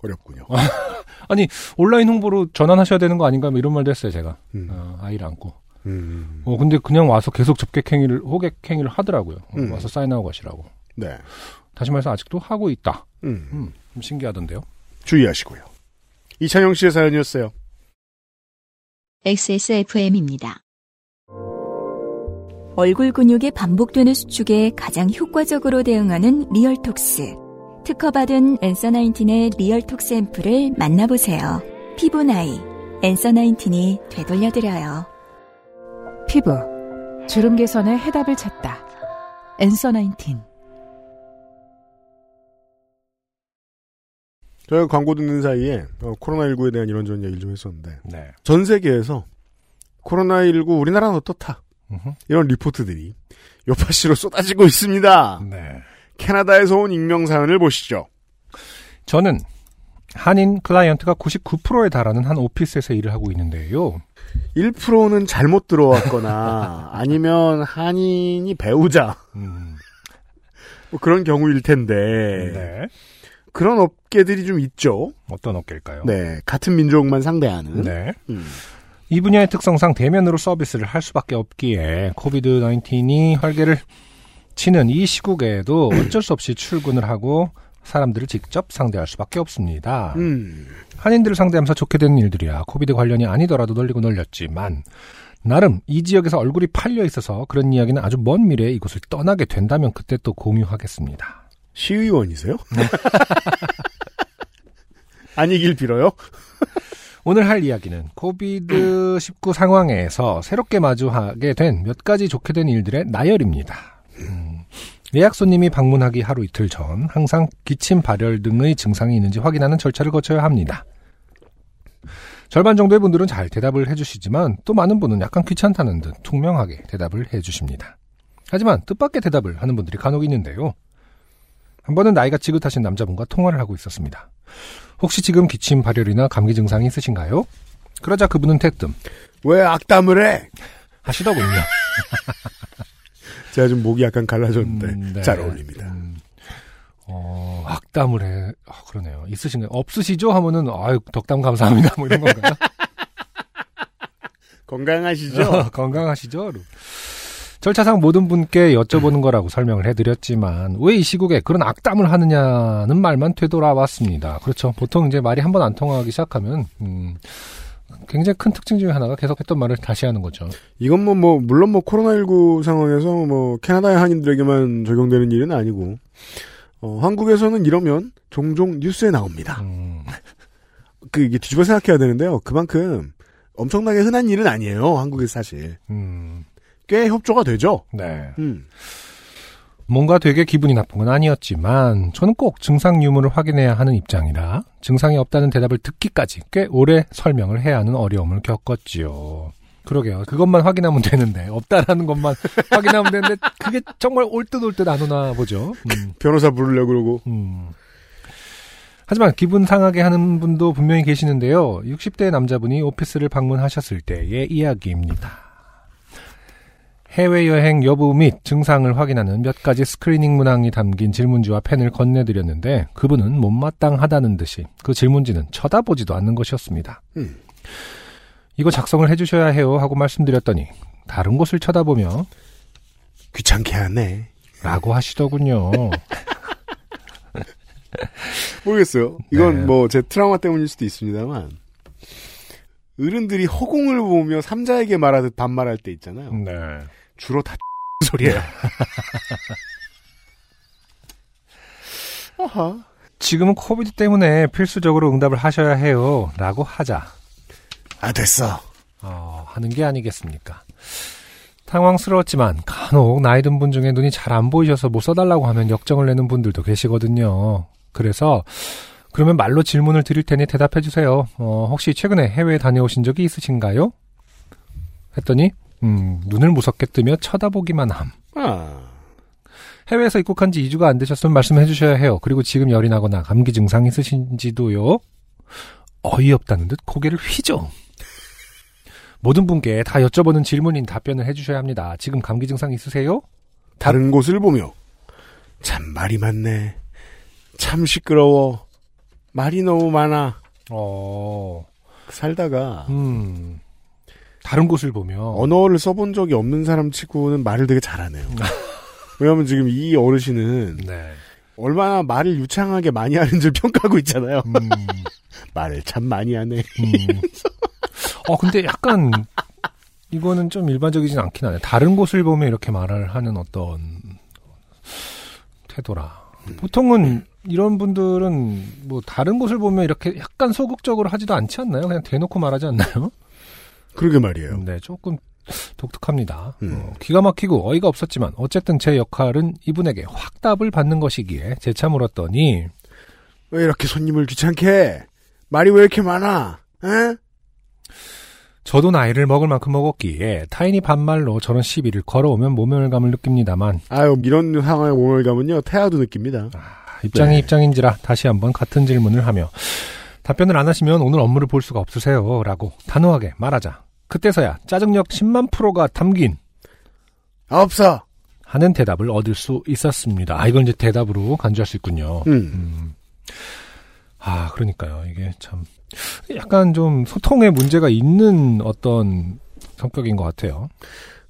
어렵군요. <laughs> 아니 온라인 홍보로 전환하셔야 되는 거 아닌가 뭐 이런 말도 했어요 제가. 음. 어, 아이를 안고. 음. 어 근데 그냥 와서 계속 접객 행위를 호객 행위를 하더라고요. 어, 음. 와서 사인하고 가시라고. 네. 다시 말해서 아직도 하고 있다. 음. 음, 좀 신기하던데요. 주의하시고요. 이찬영 씨의 사연이었어요. XSFM입니다. 얼굴 근육의 반복되는 수축에 가장 효과적으로 대응하는 리얼톡스. 특허받은 엔서 나인틴의 리얼톡스 앰플을 만나보세요. 피부 나이, 엔서 나인틴이 되돌려드려요. 피부 주름 개선의 해답을 찾다. 엔서 나인틴 저희가 광고 듣는 사이에 어, 코로나19에 대한 이런저런 얘기를 좀 했었는데 네. 전 세계에서 코로나19 우리나라는 어떻다 음흠. 이런 리포트들이 요파씨로 쏟아지고 있습니다. 네. 캐나다에서 온 익명 사연을 보시죠. 저는 한인 클라이언트가 99%에 달하는 한 오피스에서 일을 하고 있는데요. 1%는 잘못 들어왔거나 <laughs> 아니면 한인이 배우자 음, 뭐 그런 경우일 텐데 네. 그런 업계들이 좀 있죠. 어떤 업계일까요? 네, 같은 민족만 상대하는. 네. 음. 이 분야의 특성상 대면으로 서비스를 할 수밖에 없기에 COVID 19이 활개를 치는 이 시국에도 <clears throat> 어쩔 수 없이 출근을 하고 사람들을 직접 상대할 수밖에 없습니다. 음. 한인들을 상대하면서 좋게 되는 일들이야 COVID 관련이 아니더라도 널리고 널렸지만 나름 이 지역에서 얼굴이 팔려 있어서 그런 이야기는 아주 먼 미래에 이곳을 떠나게 된다면 그때 또 공유하겠습니다. 시의원이세요? <laughs> 아니길 빌어요. 오늘 할 이야기는 코비드 19 상황에서 새롭게 마주하게 된 몇 가지 좋게 된 일들의 나열입니다. 음, 예약 손님이 방문하기 하루 이틀 전 항상 기침 발열 등의 증상이 있는지 확인하는 절차를 거쳐야 합니다. 절반 정도의 분들은 잘 대답을 해주시지만 또 많은 분은 약간 귀찮다는 듯 투명하게 대답을 해주십니다. 하지만 뜻밖의 대답을 하는 분들이 간혹 있는데요. 한 번은 나이가 지긋하신 남자분과 통화를 하고 있었습니다. 혹시 지금 기침 발열이나 감기 증상이 있으신가요? 그러자 그분은 태뜸 왜 악담을 해? 하시더군요. <laughs> 제가 좀 목이 약간 갈라졌는데 음, 네. 잘 어울립니다. 음, 어, 악담을 해. 아, 그러네요. 있으신가요? 없으시죠? 하면은, 아유, 덕담 감사합니다. 뭐 이런 건가요? <laughs> 건강하시죠? 어, <laughs> 건강하시죠? 절차상 모든 분께 여쭤보는 거라고 설명을 해드렸지만, 왜 이 시국에 그런 악담을 하느냐는 말만 되돌아왔습니다. 그렇죠. 보통 이제 말이 한 번 안 통하기 시작하면, 음, 굉장히 큰 특징 중에 하나가 계속 했던 말을 다시 하는 거죠. 이건 뭐, 뭐, 물론 뭐, 코로나19 상황에서 뭐, 캐나다의 한인들에게만 적용되는 일은 아니고, 어, 한국에서는 이러면 종종 뉴스에 나옵니다. 음, <laughs> 그, 이게 뒤집어 생각해야 되는데요. 그만큼 엄청나게 흔한 일은 아니에요. 한국에 사실. 음, 꽤 협조가 되죠. 네. 음. 뭔가 되게 기분이 나쁜 건 아니었지만 저는 꼭 증상 유무를 확인해야 하는 입장이라 증상이 없다는 대답을 듣기까지 꽤 오래 설명을 해야 하는 어려움을 겪었지요. 그러게요. 그것만 확인하면 되는데 없다라는 것만 <laughs> 확인하면 되는데 그게 정말 올 듯 올 듯 안 오나 보죠. 음, <laughs> 변호사 부르려고 그러고. 음. 하지만 기분 상하게 하는 분도 분명히 계시는데요. 60대 남자분이 오피스를 방문하셨을 때의 이야기입니다. 해외여행 여부 및 증상을 확인하는 몇 가지 스크리닝 문항이 담긴 질문지와 펜을 건네드렸는데 그분은 못마땅하다는 듯이 그 질문지는 쳐다보지도 않는 것이었습니다. 음. 이거 작성을 해주셔야 해요 하고 말씀드렸더니 다른 곳을 쳐다보며 귀찮게 하네. 라고 하시더군요. <laughs> 모르겠어요. 이건 네. 뭐제 트라우마 때문일 수도 있습니다만 어른들이 허공을 보며 삼자에게 말하듯 반말할 때 있잖아요. 네. 주로 다 <laughs> 소리예요. <laughs> 아하. 지금은 코비드 때문에 필수적으로 응답을 하셔야 해요 라고 하자 아 됐어. 어, 하는 게 아니겠습니까? 당황스러웠지만 간혹 나이 든 분 중에 눈이 잘 안 보이셔서 못 써달라고 하면 역정을 내는 분들도 계시거든요. 그래서 그러면 말로 질문을 드릴 테니 대답해 주세요. 어, 혹시 최근에 해외에 다녀오신 적이 있으신가요? 했더니 음, 눈을 무섭게 뜨며 쳐다보기만 함. 아. 해외에서 입국한 지 2주가 안 되셨으면 말씀해 주셔야 해요. 그리고 지금 열이 나거나 감기 증상 있으신지도요. 어이없다는 듯 고개를 휘죠. 모든 분께 다 여쭤보는 질문인 답변을 해주셔야 합니다. 지금 감기 증상 있으세요? 다른 곳을 보며 참 말이 많네. 참 시끄러워. 말이 너무 많아. 어, 살다가 음, 다른 곳을 보며 언어를 써본 적이 없는 사람 치고는 말을 되게 잘하네요. <laughs> 왜냐하면 지금 이 어르신은 네, 얼마나 말을 유창하게 많이 하는지 <laughs> 평가하고 있잖아요. 음, <laughs> 말을 참 많이 하네. 음. 어, 근데 약간 이거는 좀 일반적이진 않긴 하네. 다른 곳을 보며 이렇게 말을 하는 어떤 태도라. 보통은 이런 분들은 뭐 다른 곳을 보면 이렇게 약간 소극적으로 하지도 않지 않나요? 그냥 대놓고 말하지 않나요? 그러게 말이에요. 네, 조금 독특합니다. 음. 어, 기가 막히고 어이가 없었지만 어쨌든 제 역할은 이분에게 확답을 받는 것이기에 재차 물었더니 왜 이렇게 손님을 귀찮게 해? 말이 왜 이렇게 많아? 에? 저도 나이를 먹을 만큼 먹었기에 타인이 반말로 저런 시비를 걸어오면 모멸감을 느낍니다만 아유 이런 몸을 가면요 태아도 느낍니다. 입장이 네. 입장인지라 다시 한번 같은 질문을 하며 답변을 안 하시면 오늘 업무를 볼 수가 없으세요 라고 단호하게 말하자 그때서야 짜증력 10만 프로가 담긴 아, 없어. 하는 대답을 얻을 수 있었습니다. 아, 이걸 이제 대답으로 간주할 수 있군요. 음. 음. 아, 그러니까요. 이게 참, 약간 좀 소통에 문제가 있는 어떤 성격인 것 같아요.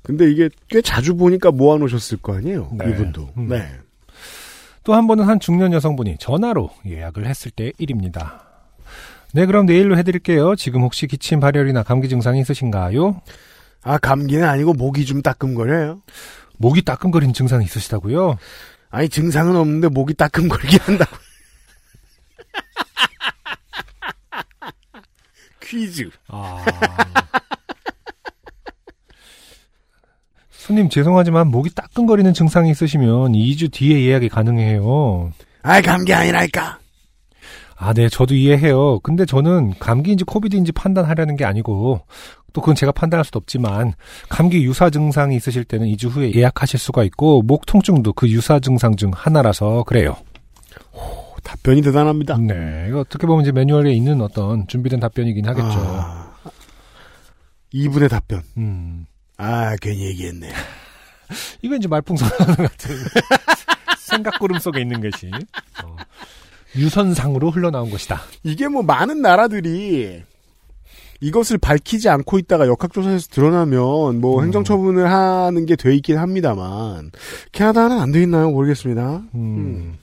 근데 이게 꽤 자주 보니까 모아놓으셨을 거 아니에요. 네. 이분도. 음. 네. 또 한 번은 한 중년 여성분이 전화로 예약을 했을 때 일입니다. 네, 그럼 내일로 해드릴게요. 지금 혹시 기침 발열이나 감기 증상이 있으신가요? 아 감기는 아니고 목이 좀 따끔거려요. 목이 따끔거리는 증상이 있으시다고요? 아니 증상은 없는데 목이 따끔거리게 한다고. <laughs> 퀴즈. 아. 손님 죄송하지만 목이 따끔거리는 증상이 있으시면 2주 뒤에 예약이 가능해요. 아이 감기 아니랄까. 아, 네, 저도 이해해요. 근데 저는 감기인지 코비드인지 판단하려는 게 아니고, 또 그건 제가 판단할 수도 없지만, 감기 유사 증상이 있으실 때는 2주 후에 예약하실 수가 있고, 목 통증도 그 유사 증상 중 하나라서 그래요. 답변이 대단합니다. 네, 이거 어떻게 보면 이제 매뉴얼에 있는 어떤 준비된 답변이긴 하겠죠. 아, 이분의 답변. 음. 아, 괜히 얘기했네. <laughs> 이거 이제 말풍선 하는 같은 <laughs> 생각구름 속에 있는 것이 어, 유선상으로 흘러나온 것이다. 이게 뭐 많은 나라들이 이것을 밝히지 않고 있다가 역학조사에서 드러나면 뭐 음. 행정처분을 하는 게 돼 있긴 합니다만 캐나다는 안 돼 있나요? 모르겠습니다. 음.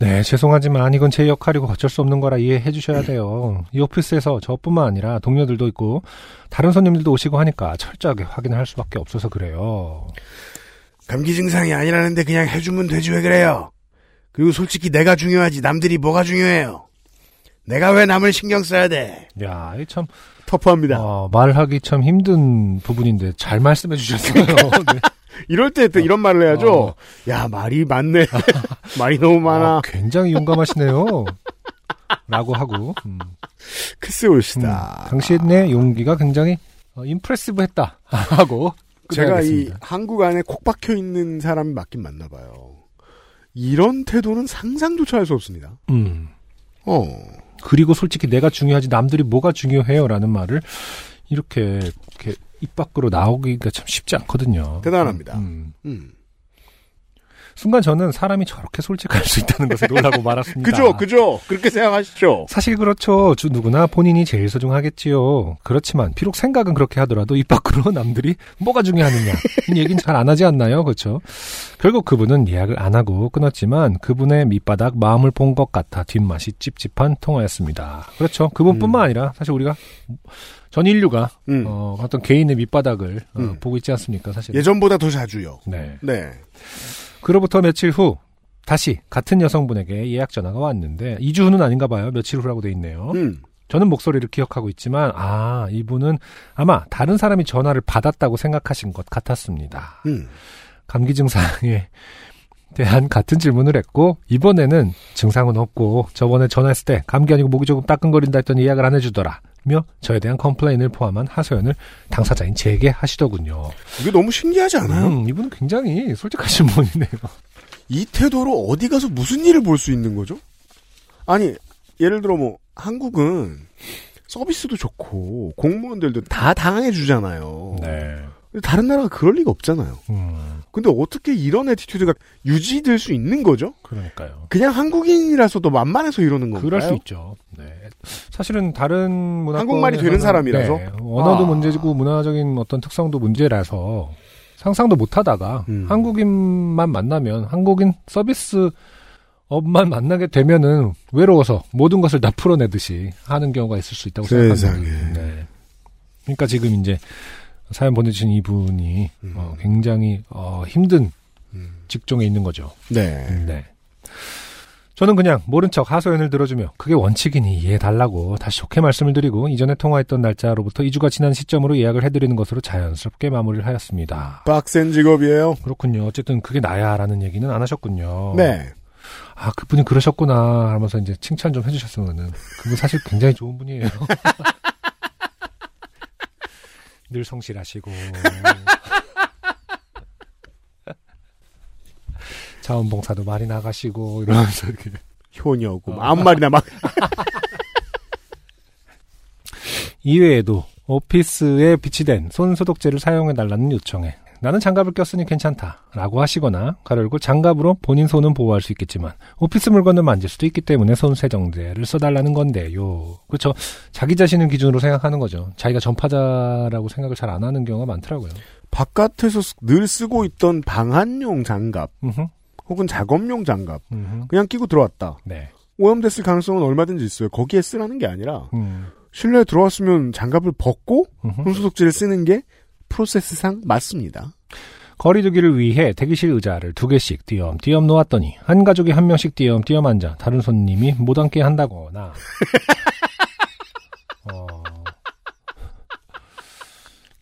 네, 죄송하지만 이건 제 역할이고 어쩔 수 없는 거라 이해해 주셔야 돼요. 이 오피스에서 저뿐만 아니라 동료들도 있고 다른 손님들도 오시고 하니까 철저하게 확인을 할 수밖에 없어서 그래요. 감기 증상이 아니라는데 그냥 해주면 되지 왜 그래요? 그리고 솔직히 내가 중요하지 남들이 뭐가 중요해요? 내가 왜 남을 신경 써야 돼? 야, 이 참, 터프합니다. 어, 말하기 참 힘든 부분인데 잘 말씀해 주셨어요. <laughs> 네. 이럴 때 또 이런 말을 해야죠. 어. 야 말이 많네. <laughs> 말이 너무 많아. 아, 굉장히 용감하시네요. 라고 하고, 음. 크스 올시다. 음, 당신의 용기가 굉장히 어, 임프레시브 했다. <laughs> 하고, 제가 이 끝내야겠습니다. 한국 안에 콕 박혀 있는 사람이 맞긴 맞나 봐요. 이런 태도는 상상조차 할 수 없습니다. 음. 어. 그리고 솔직히 내가 중요하지 남들이 뭐가 중요해요라는 말을 이렇게 이렇게 입 밖으로 나오기가 참 쉽지 않거든요. 대단합니다. 음. 음. 순간 저는 사람이 저렇게 솔직할 수 있다는 것에 놀라고 말았습니다. 그죠, 그죠. 그렇게 생각하시죠. 사실 그렇죠. 주 누구나 본인이 제일 소중하겠지요. 그렇지만 비록 생각은 그렇게 하더라도 입 밖으로 <laughs> 남들이 뭐가 중요하느냐 이 얘기는 잘 안 하지 않나요? 그렇죠. 결국 그분은 예약을 안 하고 끊었지만 그분의 밑바닥 마음을 본 것 같아 뒷맛이 찝찝한 통화였습니다. 그렇죠. 그분뿐만 음. 아니라 사실 우리가 전 인류가 음. 어, 어떤 개인의 밑바닥을 어, 음. 보고 있지 않습니까? 사실. 예전보다 더 자주요. 네. 네. 그로부터 며칠 후 다시 같은 여성분에게 예약 전화가 왔는데 2주 후는 아닌가 봐요. 며칠 후라고 돼 있네요. 음. 저는 목소리를 기억하고 있지만 아 이분은 아마 다른 사람이 전화를 받았다고 생각하신 것 같았습니다. 음. 감기 증상에 대한 같은 질문을 했고 이번에는 증상은 없고 저번에 전화했을 때 감기 아니고 목이 조금 따끔거린다 했더니 예약을 안 해주더라. 며 저에 대한 컴플레인을 포함한 하소연을 당사자인 제게 하시더군요. 이게 너무 신기하지 않아요? 음, 이분은 굉장히 솔직하신 <laughs> 분이네요. 이 태도로 어디 가서 무슨 일을 볼 수 있는 거죠? 아니, 예를 들어 뭐, 한국은 서비스도 좋고, 공무원들도 다 당해 주잖아요. 네. 다른 나라가 그럴 리가 없잖아요. 음, 근데 어떻게 이런 애티튜드가 유지될 수 있는 거죠? 그러니까요. 그냥 한국인이라서도 만만해서 이러는 건가요? 그럴 수 있죠. 네. 사실은 다른 문화 한국말이 되는 사람이라서? 언어도 아. 문제고 문화적인 어떤 특성도 문제라서 상상도 못하다가 음. 한국인만 만나면 한국인 서비스 업만 만나게 되면은 외로워서 모든 것을 다 풀어내듯이 하는 경우가 있을 수 있다고. 생각합니다. 네. 그러니까 지금 이제 사연 보내주신 이분이 음. 어, 굉장히 어, 힘든 음. 직종에 있는 거죠. 네. 네. 저는 그냥 모른 척 하소연을 들어주며 그게 원칙이니 이해해달라고 다시 좋게 말씀을 드리고 이전에 통화했던 날짜로부터 2주가 지난 시점으로 예약을 해드리는 것으로 자연스럽게 마무리를 하였습니다. 빡센 직업이에요. 그렇군요. 어쨌든 그게 나야라는 얘기는 안 하셨군요. 네. 아 그분이 그러셨구나 하면서 이제 칭찬 좀 해주셨으면은 그분 사실 굉장히 좋은 분이에요. <laughs> 늘 성실하시고 <laughs> 자원봉사도 많이 나가시고 이러면서 이렇게 효녀고, 어. 아무 말이나 막. <laughs> 이외에도 오피스에 비치된 손소독제를 사용해달라는 요청에 나는 장갑을 꼈으니 괜찮다 라고 하시거나 가열고 장갑으로 본인 손은 보호할 수 있겠지만 오피스 물건을 만질 수도 있기 때문에 손 세정제를 써달라는 건데요. 그렇죠. 자기 자신을 기준으로 생각하는 거죠. 자기가 전파자라고 생각을 잘 안 하는 경우가 많더라고요. 바깥에서 쓰- 늘 쓰고 있던 방한용 장갑, 음흠, 혹은 작업용 장갑, 음흠. 그냥 끼고 들어왔다. 네. 오염됐을 가능성은 얼마든지 있어요. 거기에 쓰라는 게 아니라, 음, 실내에 들어왔으면 장갑을 벗고. 손소독제를 쓰는 게 프로세스상 맞습니다. 거리두기를 위해 대기실 의자를 두 개씩 띄엄띄엄 놓았더니 한 가족이 한 명씩 띄엄띄엄 앉아 다른 손님이 못 앉게 한다거나 <laughs> 어,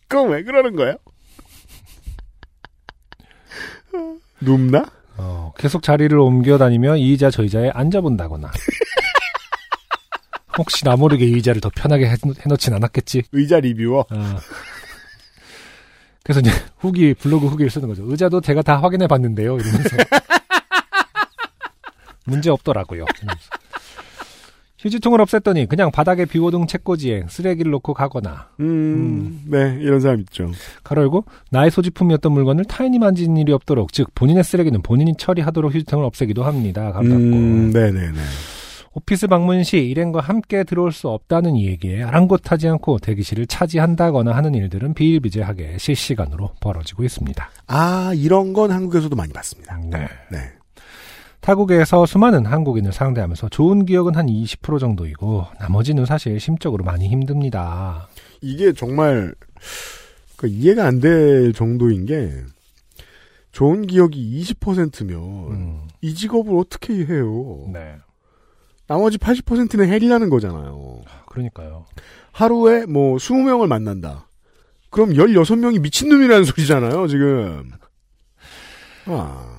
그건 왜 그러는 거예요? 눕나? 어, 계속 자리를 옮겨 다니며 이 의자 저 의자에 앉아본다거나 <laughs> 혹시 나 모르게 이 의자를 더 편하게 해, 해놓진 않았겠지 의자 리뷰어. 어. 그래서 이제 <laughs> 후기 블로그 후기를 쓰는 거죠 의자도 제가 다 확인해 봤는데요 이러면서 <laughs> 문제 없더라고요 이러면서. 휴지통을 없앴더니 그냥 바닥에 비워둔 책꽂이에 쓰레기를 놓고 가거나 음, 네, 이런 사람 있죠. 가로 열고 나의 소지품이었던 물건을 타인이 만진 일이 없도록 즉 본인의 쓰레기는 본인이 처리하도록 휴지통을 없애기도 합니다. 가로 닫고 음, 네 네 네. 오피스 방문 시 일행과 함께 들어올 수 없다는 이 얘기에 아랑곳하지 않고 대기실을 차지한다거나 하는 일들은 비일비재하게 실시간으로 벌어지고 있습니다. 아, 이런 건 한국에서도 많이 봤습니다. 네. 네. 타국에서 수많은 한국인을 상대하면서 좋은 기억은 한 20% 정도이고 나머지는 사실 심적으로 많이 힘듭니다. 이게 정말 그 이해가 안 될 정도인 게 좋은 기억이 20%면 음, 이 직업을 어떻게 해요? 네. 나머지 80%는 헬이라는 거잖아요. 그러니까요. 하루에 뭐 20명을 만난다. 그럼 16명이 미친놈이라는 소리잖아요, 지금. 아,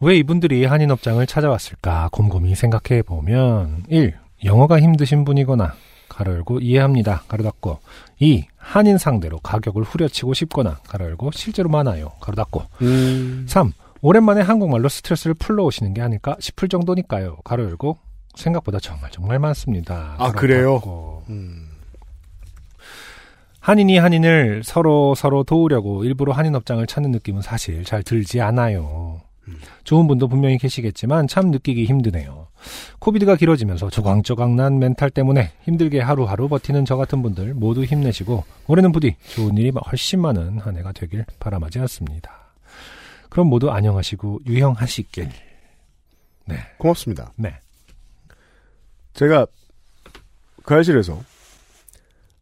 왜 이분들이 한인업장을 찾아왔을까 곰곰이 생각해 보면 1. 영어가 힘드신 분이거나 가로 열고 이해합니다. 가로 닫고 2. 한인 상대로 가격을 후려치고 싶거나 가로 열고 실제로 많아요. 가로 닫고 음, 3. 오랜만에 한국말로 스트레스를 풀러 오시는 게 아닐까 싶을 정도니까요. 가로 열고 생각보다 정말 정말 많습니다. 아, 그래요? 음. 한인이 한인을 서로 서로 도우려고 일부러 한인 업장을 찾는 느낌은 사실 잘 들지 않아요. 음. 좋은 분도 분명히 계시겠지만 참 느끼기 힘드네요. 코비드가 길어지면서 조강조강 난 멘탈 때문에 힘들게 하루하루 버티는 저 같은 분들 모두 힘내시고 올해는 부디 좋은 일이 훨씬 많은 한 해가 되길 바람하지 않습니다. 그럼 모두 안녕하시고 유형하시길. 네, 고맙습니다. 네, 제가 그 알실에서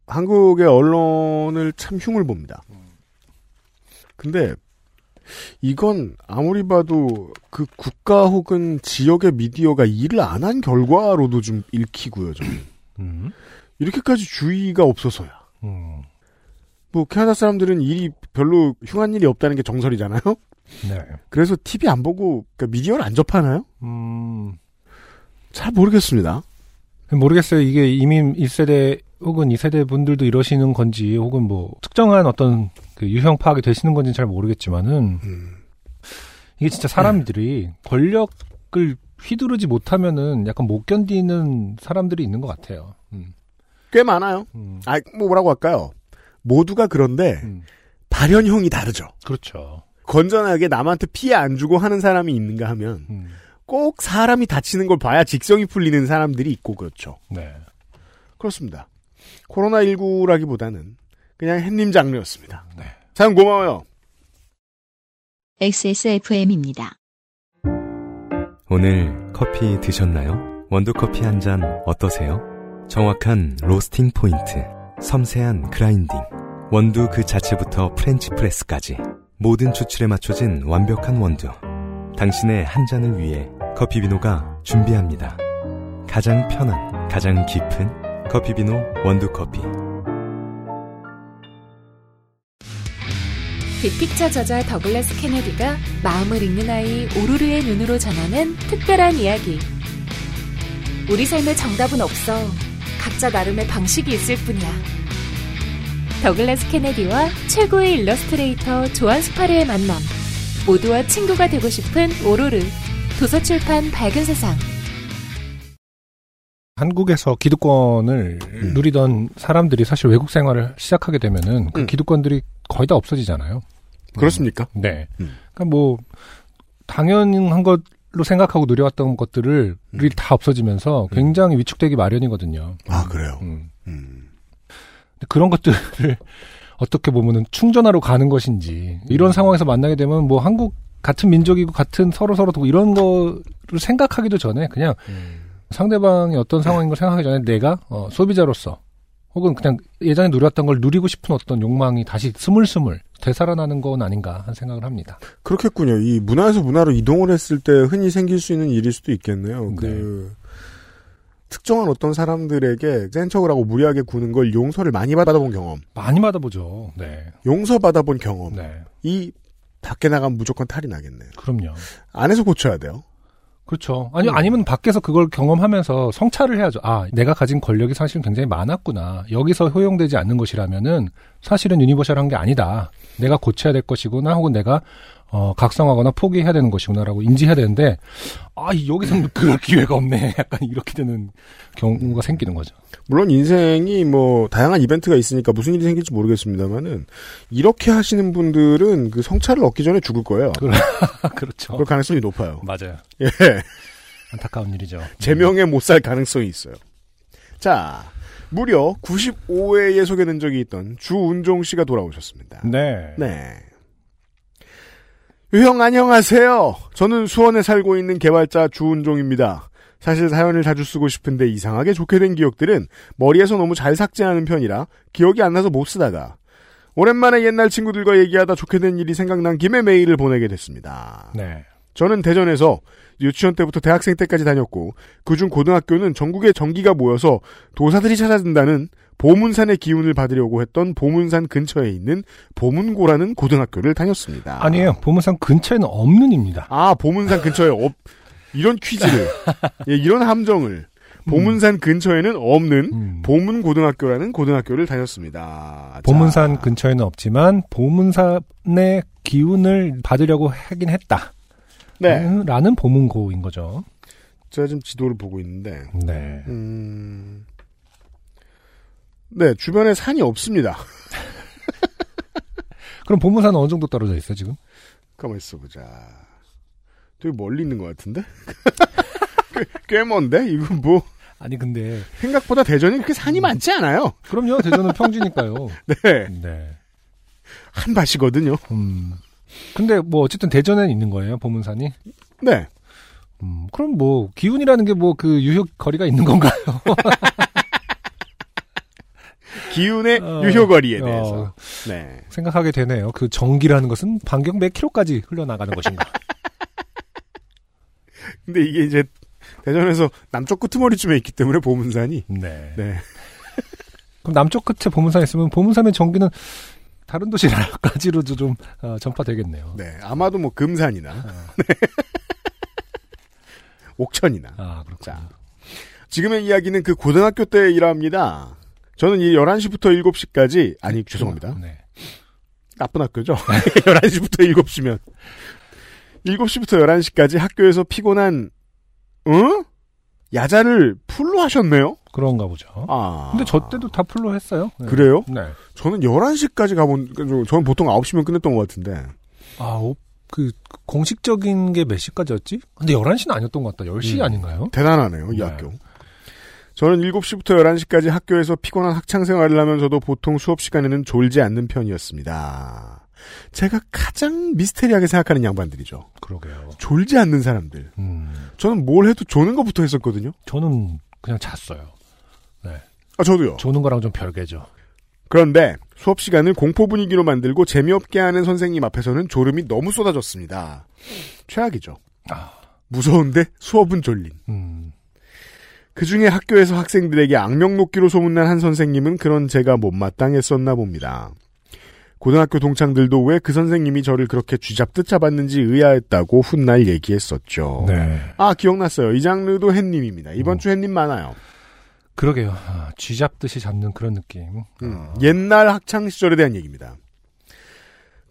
한국의 언론을 참 흉을 봅니다. 근데 이건 아무리 봐도 그 국가 혹은 지역의 미디어가 일을 안 한 결과로도 좀 읽히고요. 저는. 음, 이렇게까지 주의가 없어서야. 음, 뭐 캐나다 사람들은 일이 별로 흉한 일이 없다는 게 정설이잖아요. 네, 그래서 TV 안 보고 그러니까 미디어를 안 접하나요? 음, 잘 모르겠습니다. 모르겠어요. 이게 이민 1세대 혹은 2세대 분들도 이러시는 건지 혹은 뭐 특정한 어떤 그 유형 파악이 되시는 건지는 잘 모르겠지만은 음. 이게 진짜 사람들이 권력을 휘두르지 못하면은 약간 못 견디는 사람들이 있는 것 같아요. 음, 꽤 많아요. 음, 아, 뭐 뭐라고 할까요? 모두가 그런데 음. 발현형이 다르죠. 그렇죠. 건전하게 남한테 피해 안 주고 하는 사람이 있는가 하면 음, 꼭 사람이 다치는 걸 봐야 직성이 풀리는 사람들이 있고 그렇죠. 네. 그렇습니다. 코로나19라기보다는 그냥 햇님 장르였습니다. 네. 참 고마워요. XSFM입니다. 오늘 커피 드셨나요? 원두커피 한 잔 어떠세요? 정확한 로스팅 포인트, 섬세한 그라인딩, 원두 그 자체부터 프렌치 프레스까지 모든 추출에 맞춰진 완벽한 원두. 당신의 한 잔을 위해 커피비노가 준비합니다. 가장 편한, 가장 깊은 커피비노 원두커피. 빅픽처 저자 더글라스 케네디가 마음을 읽는 아이 오로르의 눈으로 전하는 특별한 이야기. 우리 삶에 정답은 없어. 각자 나름의 방식이 있을 뿐이야. 더글라스 케네디와 최고의 일러스트레이터 조안 스파르의 만남. 모두와 친구가 되고 싶은 오로르. 도서출판 밝은 세상. 한국에서 기득권을 음. 누리던 사람들이 사실 외국 생활을 시작하게 되면은 그 음. 기득권들이 거의 다 없어지잖아요. 그렇습니까? 네. 음. 그러니까 뭐 당연한 것로 생각하고 누려왔던 것들을 음. 다 없어지면서 굉장히 위축되기 마련이거든요. 아 그래요. 음. 음. 그런 것들을 <laughs> 어떻게 보면은 충전하러 가는 것인지 이런 상황에서 만나게 되면 뭐 한국 같은 민족이고 같은 서로 서로 도 이런 거를 생각하기도 전에 그냥 상대방이 어떤 상황인 걸 생각하기 전에 내가 어, 소비자로서 혹은 그냥 예전에 누렸던 걸 누리고 싶은 어떤 욕망이 다시 스물스물 되살아나는 건 아닌가 하는 생각을 합니다. 그렇겠군요. 이 문화에서 문화로 이동을 했을 때 흔히 생길 수 있는 일일 수도 있겠네요. 네. 그 특정한 어떤 사람들에게 센 척을 하고 무리하게 구는 걸 용서를 많이 받아본 경험, 많이 받아보죠. 네. 용서 받아본 경험, 네. 이 밖에 나가면 무조건 탈이 나겠네요. 그럼요. 안에서 고쳐야 돼요. 그렇죠. 아니, 음. 아니면 밖에서 그걸 경험하면서 성찰을 해야죠. 아, 내가 가진 권력이 사실은 굉장히 많았구나. 여기서 효용되지 않는 것이라면은 사실은 유니버셜한 게 아니다. 내가 고쳐야 될 것이구나. 혹은 내가, 어, 각성하거나 포기해야 되는 것이구나라고 인지해야 되는데, 아, 여기서는 그럴 기회가 없네. <laughs> 약간 이렇게 되는 경우가 생기는 거죠. 물론 인생이 뭐 다양한 이벤트가 있으니까 무슨 일이 생길지 모르겠습니다만은 이렇게 하시는 분들은 그 성찰을 얻기 전에 죽을 거예요. <laughs> 그렇죠. 그럴 가능성이 높아요. 맞아요. 예. 안타까운 일이죠. 제명에 못 살 가능성이 있어요. 자, 무려 95회에 소개된 적이 있던 주운종 씨가 돌아오셨습니다. 네. 네. 유형 안녕하세요. 저는 수원에 살고 있는 개발자 주운종입니다. 사실 사연을 자주 쓰고 싶은데 이상하게 좋게 된 기억들은 머리에서 너무 잘 삭제하는 편이라 기억이 안 나서 못 쓰다가 오랜만에 옛날 친구들과 얘기하다 좋게 된 일이 생각난 김에 메일을 보내게 됐습니다. 네. 저는 대전에서 유치원 때부터 대학생 때까지 다녔고 그중 고등학교는 전국에 전기가 모여서 도사들이 찾아든다는 보문산의 기운을 받으려고 했던 보문산 근처에 있는 보문고라는 고등학교를 다녔습니다. 아니에요. 보문산 근처에는 없는입니다. 아, 보문산 근처에 없, 이런 퀴즈를, <laughs> 예, 이런 함정을, 보문산 근처에는 없는 음. 보문고등학교라는 고등학교를 다녔습니다. 보문산 자, 근처에는 없지만 보문산의 기운을 받으려고 하긴 했다. 네. 라는 보문고인 거죠. 제가 지금 지도를 보고 있는데, 네. 음, 네, 주변에 산이 없습니다. <laughs> 그럼 보문산은 어느 정도 떨어져 있어 지금? 가만 있어 보자. 되게 멀리 있는 것 같은데? <laughs> 꽤, 꽤 먼데? 이건 뭐, 아니 근데 생각보다 대전이 그렇게 산이 많지 않아요. 그럼요 대전은 평지니까요. <laughs> 네. 네. 한밭이거든요. 음. 근데 뭐 어쨌든 대전에는 있는 거예요 보문산이. 네. 음. 그럼 뭐 기운이라는 게 뭐 그 유효 거리가 있는 건가요? 기운의 어, 유효거리에 어, 대해서. 네. 생각하게 되네요. 그 전기라는 것은 반경 몇 킬로까지 흘러나가는 것인가? <laughs> 근데 이게 이제 대전에서 남쪽 끄트머리쯤에 있기 때문에 보문산이 네. 네. <laughs> 그럼 남쪽 끝에 보문산 있으면 보문산의 전기는 다른 도시까지로도 좀 어, 전파되겠네요. 네. 아마도 뭐 금산이나 어. <laughs> 옥천이나. 아. 자. 지금의 이야기는 그 고등학교 때 일합니다. 저는 이 11시부터 7시까지 아니 죄송합니다. 네. 나쁜 학교죠. <laughs> 11시부터 7시면 7시부터 11시까지 학교에서 피곤한 응? 야자를 풀로 하셨네요. 그런가 보죠. 아. 근데 저 때도 다 풀로 했어요. 네. 그래요? 네. 저는 11시까지 가본, 저는 보통 9시면 끝냈던 것 같은데. 아, 오, 그, 공식적인 게 몇 시까지였지? 근데 11시는 아니었던 것 같다. 10시 음. 아닌가요? 대단하네요, 이 네. 학교. 저는 7시부터 11시까지 학교에서 피곤한 학창 생활을 하면서도 보통 수업 시간에는 졸지 않는 편이었습니다. 제가 가장 미스테리하게 생각하는 양반들이죠. 그러게요. 졸지 않는 사람들. 음, 저는 뭘 해도 조는 것부터 했었거든요. 저는 그냥 잤어요. 아, 저도요. 조는 거랑 좀 별개죠. 그런데 수업 시간을 공포 분위기로 만들고 재미없게 하는 선생님 앞에서는 졸음이 너무 쏟아졌습니다. 최악이죠. 아. 무서운데 수업은 졸린. 음, 그 중에 학교에서 학생들에게 악명 놓기로 소문난 한 선생님은 그런 제가 못마땅했었나 봅니다. 고등학교 동창들도 왜 그 선생님이 저를 그렇게 쥐잡듯 잡았는지 의아했다고 훗날 얘기했었죠. 네. 아, 기억났어요. 이 장르도 햇님입니다. 이번 어. 주 햇님 많아요. 그러게요. 아, 쥐 잡듯이 잡는 그런 느낌. 음, 어, 옛날 학창 시절에 대한 얘기입니다.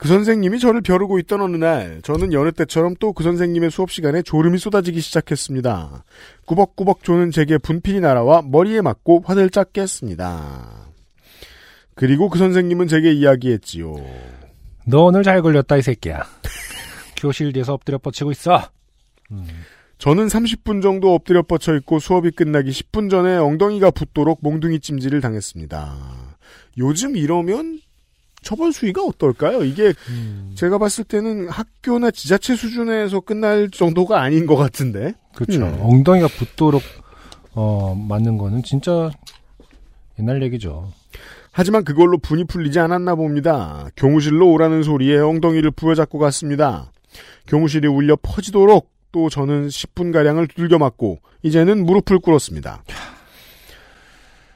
그 선생님이 저를 벼르고 있던 어느 날, 저는 여느 때처럼 또 그 선생님의 수업 시간에 졸음이 쏟아지기 시작했습니다. 꾸벅꾸벅 조는 제게 분필이 날아와 머리에 맞고 화들짝 깼습니다. 그리고 그 선생님은 제게 이야기했지요. 너 오늘 잘 걸렸다, 이 새끼야. <laughs> 교실 뒤에서 엎드려 뻗치고 있어. 음, 저는 30분 정도 엎드려 뻗쳐 있고 수업이 끝나기 10분 전에 엉덩이가 붓도록 몽둥이 찜질을 당했습니다. 요즘 이러면 처벌 수위가 어떨까요? 이게 음, 제가 봤을 때는 학교나 지자체 수준에서 끝날 정도가 아닌 것 같은데. 그렇죠. 음. 엉덩이가 붙도록 어, 맞는 거는 진짜 옛날 얘기죠. 하지만 그걸로 분이 풀리지 않았나 봅니다. 교무실로 오라는 소리에 엉덩이를 부여잡고 갔습니다. 교무실이 울려 퍼지도록 또 저는 10분가량을 두들겨 맞고 이제는 무릎을 꿇었습니다.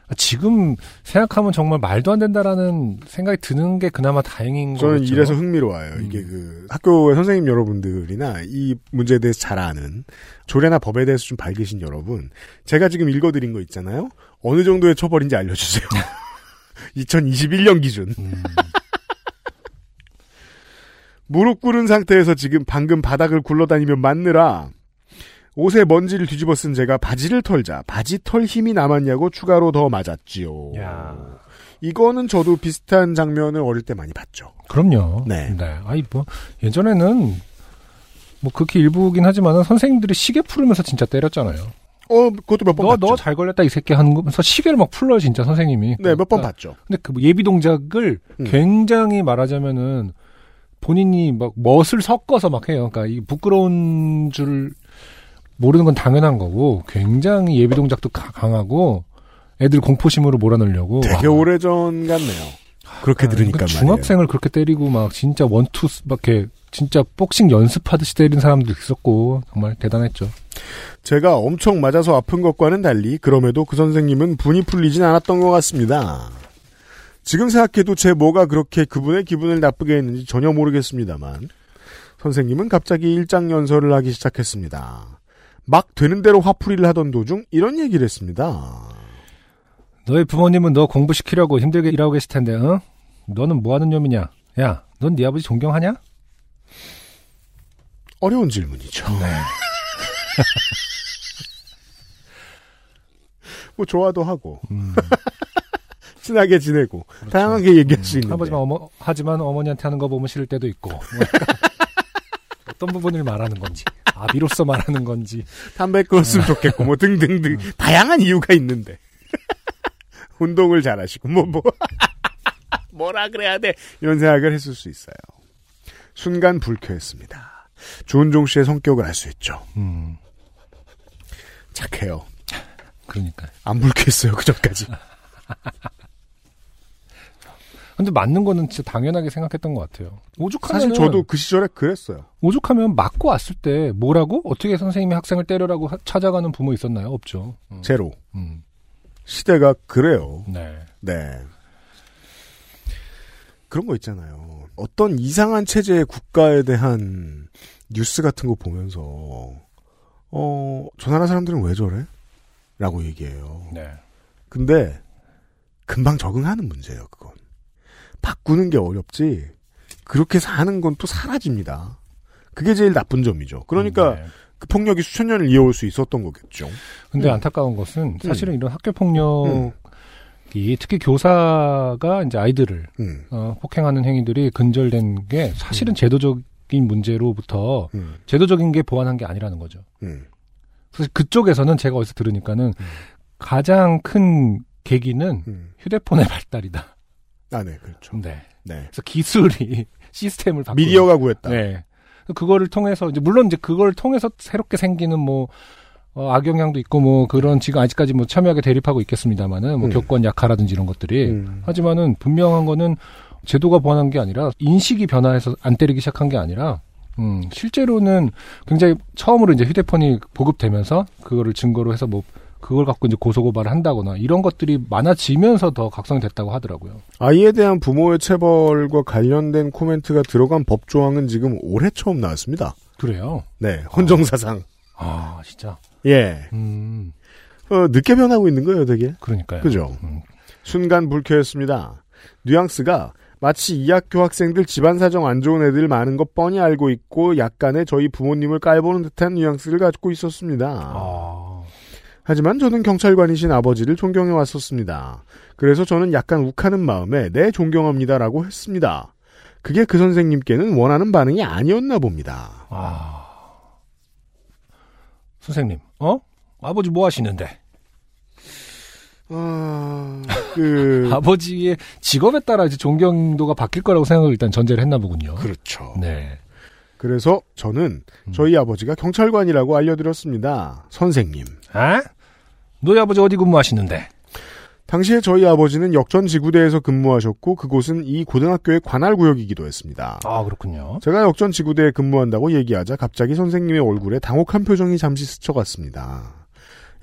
아, 지금 생각하면 정말 말도 안 된다라는 생각이 드는 게 그나마 다행인 거죠. 저는 이래서 흥미로워요. 음. 이게 그 학교의 선생님 여러분들이나 이 문제에 대해서 잘 아는 조례나 법에 대해서 좀 밝으신 여러분, 제가 지금 읽어드린 거 있잖아요. 어느 정도의 처벌인지 알려주세요. <laughs> 2021년 기준. 음, <laughs> 무릎 꿇은 상태에서 지금 방금 바닥을 굴러다니며 맞느라 옷에 먼지를 뒤집어 쓴 제가 바지를 털자 바지 털 힘이 남았냐고 추가로 더 맞았지요. 야. 이거는 저도 비슷한 장면을 어릴 때 많이 봤죠. 그럼요. 네. 아이, 뭐, 예전에는, 뭐, 그렇게 일부긴 하지만은 선생님들이 시계 풀으면서 진짜 때렸잖아요. 어, 그것도 몇번 너, 봤죠. 너 잘 걸렸다, 이 새끼 하면서 시계를 막 풀러요, 진짜 선생님이. 네, 몇번 그러니까 봤죠. 근데 그뭐 예비 동작을 음. 굉장히 말하자면은 본인이 막 멋을 섞어서 막 해요. 그러니까 이 부끄러운 줄 모르는 건 당연한 거고 굉장히 예비 동작도 가- 강하고 애들 공포심으로 몰아넣으려고 되게 와. 오래 전 같네요. 그렇게 아, 들으니까 그 말이에요. 중학생을 그렇게 때리고 막 진짜 원투 막 이렇게 진짜 복싱 연습하듯이 때리는 사람도 있었고 정말 대단했죠. 제가 엄청 맞아서 아픈 것과는 달리 그럼에도 그 선생님은 분이 풀리진 않았던 것 같습니다. 지금 생각해도 제 뭐가 그렇게 그분의 기분을 나쁘게 했는지 전혀 모르겠습니다만 선생님은 갑자기 일장 연설을 하기 시작했습니다. 막 되는 대로 화풀이를 하던 도중 이런 얘기를 했습니다. 너희 부모님은 너 공부시키려고 힘들게 일하고 계실 텐데, 어? 너는 뭐 하는 놈이냐? 야, 넌 네 아버지 존경하냐? 어려운 질문이죠. 네. <laughs> 뭐 좋아도 하고 음, <laughs> 친하게 지내고 다양하게 얘기할 수 있는데 하지만, 어머, 하지만 어머니한테 하는 거 보면 싫을 때도 있고. <laughs> 어떤 부분을 말하는 건지, 아비로서 말하는 건지. 담배 끊었으면 좋겠고 뭐 등등등 다양한 이유가 있는데 <laughs> 운동을 잘하시고 뭐 뭐 <laughs> 뭐라 그래야 돼 이런 생각을 했을 수 있어요. 순간 불쾌했습니다. 주은종 씨의 성격을 알 수 있죠. 음, 착해요. 그러니까. 안 불쾌했어요 그 전까지. <laughs> 근데 맞는 거는 진짜 당연하게 생각했던 것 같아요. 오죽하면 사실 저도 그 시절에 그랬어요. 오죽하면 맞고 왔을 때 뭐라고 어떻게 선생님이 학생을 때려라고 하- 찾아가는 부모 있었나요? 없죠. 음. 제로 음, 시대가 그래요. 네. 네. 그런 거 있잖아요. 어떤 이상한 체제의 국가에 대한 뉴스 같은 거 보면서, 어, 저 나라 사람들은 왜 저래? 라고 얘기해요. 네. 근데, 금방 적응하는 문제예요, 그건. 바꾸는 게 어렵지, 그렇게 사는 건 또 사라집니다. 그게 제일 나쁜 점이죠. 그러니까, 네. 그 폭력이 수천 년을 이어올 수 있었던 거겠죠. 근데 음. 안타까운 것은 사실은 이런 학교 폭력이 특히 교사가 이제 아이들을 음, 어, 폭행하는 행위들이 근절된 게 사실은 제도적인 문제로부터 음, 제도적인 게 보완한 게 아니라는 거죠. 음. 사실 그쪽에서는 제가 어디서 들으니까는 가장 큰 계기는 음. 휴대폰의 <laughs> 발달이다. 아, 네, 그렇죠. 네. 네. 그래서 기술이 <laughs> 시스템을 바꾸는 미디어가 구했다. 네. 그거를 통해서 이제 물론 이제 그걸 통해서 새롭게 생기는 뭐 어, 악영향도 있고 뭐 그런 지금 아직까지 뭐 첨예하게 대립하고 있겠습니다만은 뭐 음. 교권 약화라든지 이런 것들이 음. 하지만은 분명한 거는 제도가 보완한 게 아니라 인식이 변화해서 안 때리기 시작한 게 아니라 음, 실제로는 굉장히 처음으로 이제 휴대폰이 보급되면서 그거를 증거로 해서 뭐 그걸 갖고 이제 고소고발을 한다거나 이런 것들이 많아지면서 더 각성됐다고 하더라고요. 아이에 대한 부모의 체벌과 관련된 코멘트가 들어간 법 조항은 지금 올해 처음 나왔습니다. 그래요? 네, 헌정사상. 아, 진짜. 예, 음, 어, 늦게 변하고 있는 거예요, 되게. 그러니까요. 그죠? 음. 순간 불쾌했습니다. 뉘앙스가 마치 이 학교 학생들 집안 사정 안 좋은 애들 많은 거 뻔히 알고 있고 약간의 저희 부모님을 깔보는 듯한 뉘앙스를 가지고 있었습니다. 아. 하지만 저는 경찰관이신 아버지를 존경해 왔었습니다. 그래서 저는 약간 욱하는 마음에 네 존경합니다라고 했습니다. 그게 그 선생님께는 원하는 반응이 아니었나 봅니다. 아. 선생님, 어? 아버지 뭐 하시는데? 아, 그 <laughs> 아버지의 직업에 따라 이제 존경도가 바뀔 거라고 생각을 일단 전제를 했나 보군요. 그렇죠. 네. 그래서 저는 음. 저희 아버지가 경찰관이라고 알려드렸습니다. 선생님. 아? 너희 아버지 어디 근무하시는데? 당시에 저희 아버지는 역전 지구대에서 근무하셨고 그곳은 이 고등학교의 관할 구역이기도 했습니다. 아, 그렇군요. 제가 역전 지구대에 근무한다고 얘기하자 갑자기 선생님의 얼굴에 당혹한 표정이 잠시 스쳐갔습니다.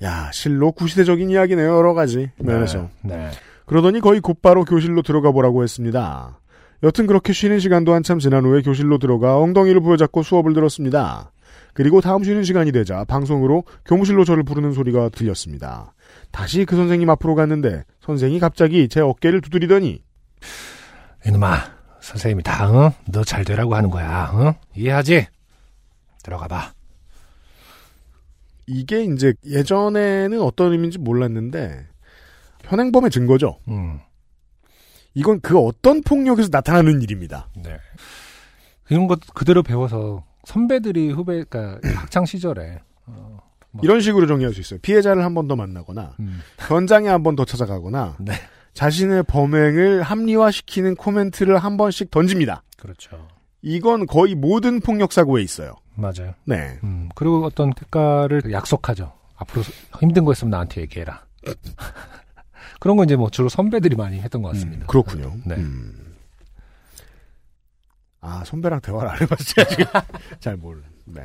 야, 실로 구시대적인 이야기네요, 여러 가지 면에서. 네. 네. 그러더니 거의 곧바로 교실로 들어가 보라고 했습니다. 여튼 그렇게 쉬는 시간도 한참 지난 후에 교실로 들어가 엉덩이를 부여잡고 수업을 들었습니다. 그리고 다음 쉬는 시간이 되자 방송으로 교무실로 저를 부르는 소리가 들렸습니다. 다시 그 선생님 앞으로 갔는데 선생이 갑자기 제 어깨를 두드리더니 이놈아, 선생님이 다, 어? 너 잘 되라고 하는 거야, 어? 이해하지? 들어가 봐. 이게 이제 예전에는 어떤 의미인지 몰랐는데 현행범의 증거죠. 음, 이건 그 어떤 폭력에서 나타나는 일입니다. 네. 이런 것 그대로 배워서 선배들이 후배, 그니까 학창 시절에, 어, 뭐. 이런 식으로 정리할 수 있어요. 피해자를 한 번 더 만나거나 음, 현장에 한 번 더 찾아가거나 네. 자신의 범행을 합리화시키는 코멘트를 한 번씩 던집니다. 그렇죠. 이건 거의 모든 폭력 사고에 있어요. 맞아요. 네. 음, 그리고 어떤 대가를 약속하죠. 앞으로 힘든 거 있으면 나한테 얘기해라. <laughs> 그런 거 이제 뭐 주로 선배들이 많이 했던 것 같습니다. 음, 그렇군요. 네. 음. 아 선배랑 대화를 안 해봤지 아직 <laughs> 잘 몰. 네.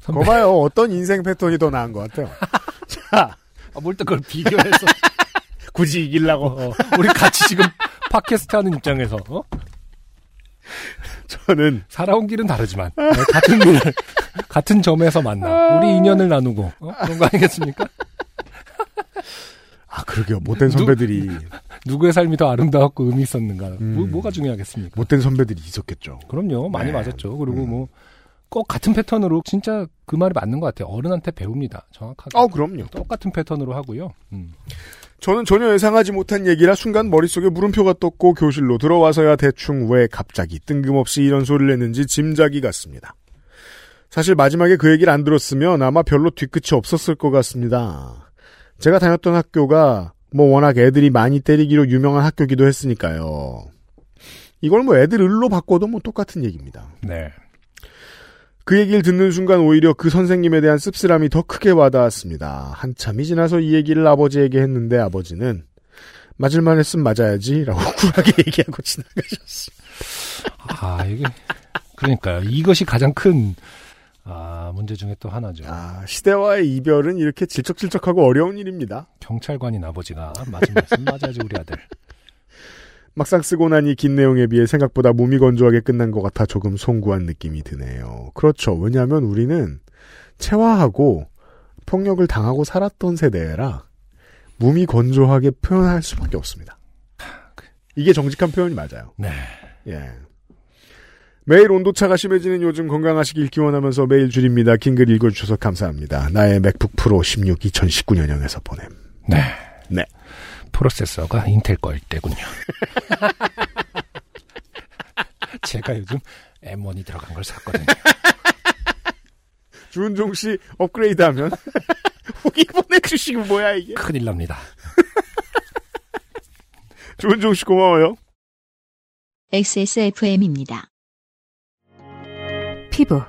선배, 거 봐요. 어떤 인생 패턴이 더 나은 것 같아요. <laughs> 자, 아, 뭘또 그걸 비교해서. <laughs> 굳이 이기려고 어, 어, 우리 같이 지금 팟캐스트 하는 입장에서, 어? 저는 살아온 길은 다르지만, 네, 같은 길, 같은 점에서 만나. 우리 인연을 나누고, 어? 그런 거 아니겠습니까? 아 그러게요. 못된 선배들이 <laughs> 누 구의 삶이 더 아름다웠고 의미 있었는가. 뭐, 음. 뭐 가 중요하겠습니까? 못된 선배들이 있었겠죠. 그럼요. 많이 네. 맞았죠. 그리고 음. 뭐, 꼭 같은 패턴으로 진짜 그 말이 맞는 것 같아요. 어른한테 배웁니다. 정확하게. 아 그럼요. 똑같은 패턴으로 하고요. 음. 저는 전혀 예상하지 못한 얘기라 순간 머릿속에 물음표가 떴고 교실로 들어와서야 대충 왜 갑자기 뜬금없이 이런 소리를 했는지 짐작이 갔습니다. 사실 마지막에 그 얘기를 안 들었으면 아마 별로 뒤끝이 없었을 것 같습니다. 제가 다녔던 학교가 뭐 워낙 애들이 많이 때리기로 유명한 학교기도 했으니까요. 이걸 뭐 애들 을로 바꿔도 뭐 똑같은 얘기입니다. 네. 그 얘기를 듣는 순간 오히려 그 선생님에 대한 씁쓸함이 더 크게 와닿았습니다. 한참이 지나서 이 얘기를 아버지에게 했는데 아버지는 맞을만 했으면 맞아야지 라고 <laughs> 쿨하게 얘기하고 지나가셨어요. 아, 이게, 그러니까요. 이것이 가장 큰, 아, 문제 중에 또 하나죠. 아, 시대와의 이별은 이렇게 질척질척하고 어려운 일입니다. 경찰관인 아버지가 맞은 말씀 맞아야지, 우리 아들. <laughs> 막상 쓰고 나니 긴 내용에 비해 생각보다 몸이 건조하게 끝난 것 같아 조금 송구한 느낌이 드네요. 그렇죠. 왜냐하면 우리는 체화하고 폭력을 당하고 살았던 세대라 몸이 건조하게 표현할 수밖에 없습니다. 이게 정직한 표현이 맞아요. 네. 예. 매일 온도차가 심해지는 요즘 건강하시길 기원하면서 매일 줄입니다. 긴 글 읽어주셔서 감사합니다. 나의 맥북 프로 16 2019년형에서 보냄. 네. 네. 프로세서가 인텔 거일 때군요. <laughs> 제가 요즘 M1이 들어간 걸 샀거든요. 주은종 씨 업그레이드 하면 <laughs> 후기 보내주시고 뭐야 이게. 큰일 납니다. 주은종 씨 고마워요. XSFM입니다. 피부,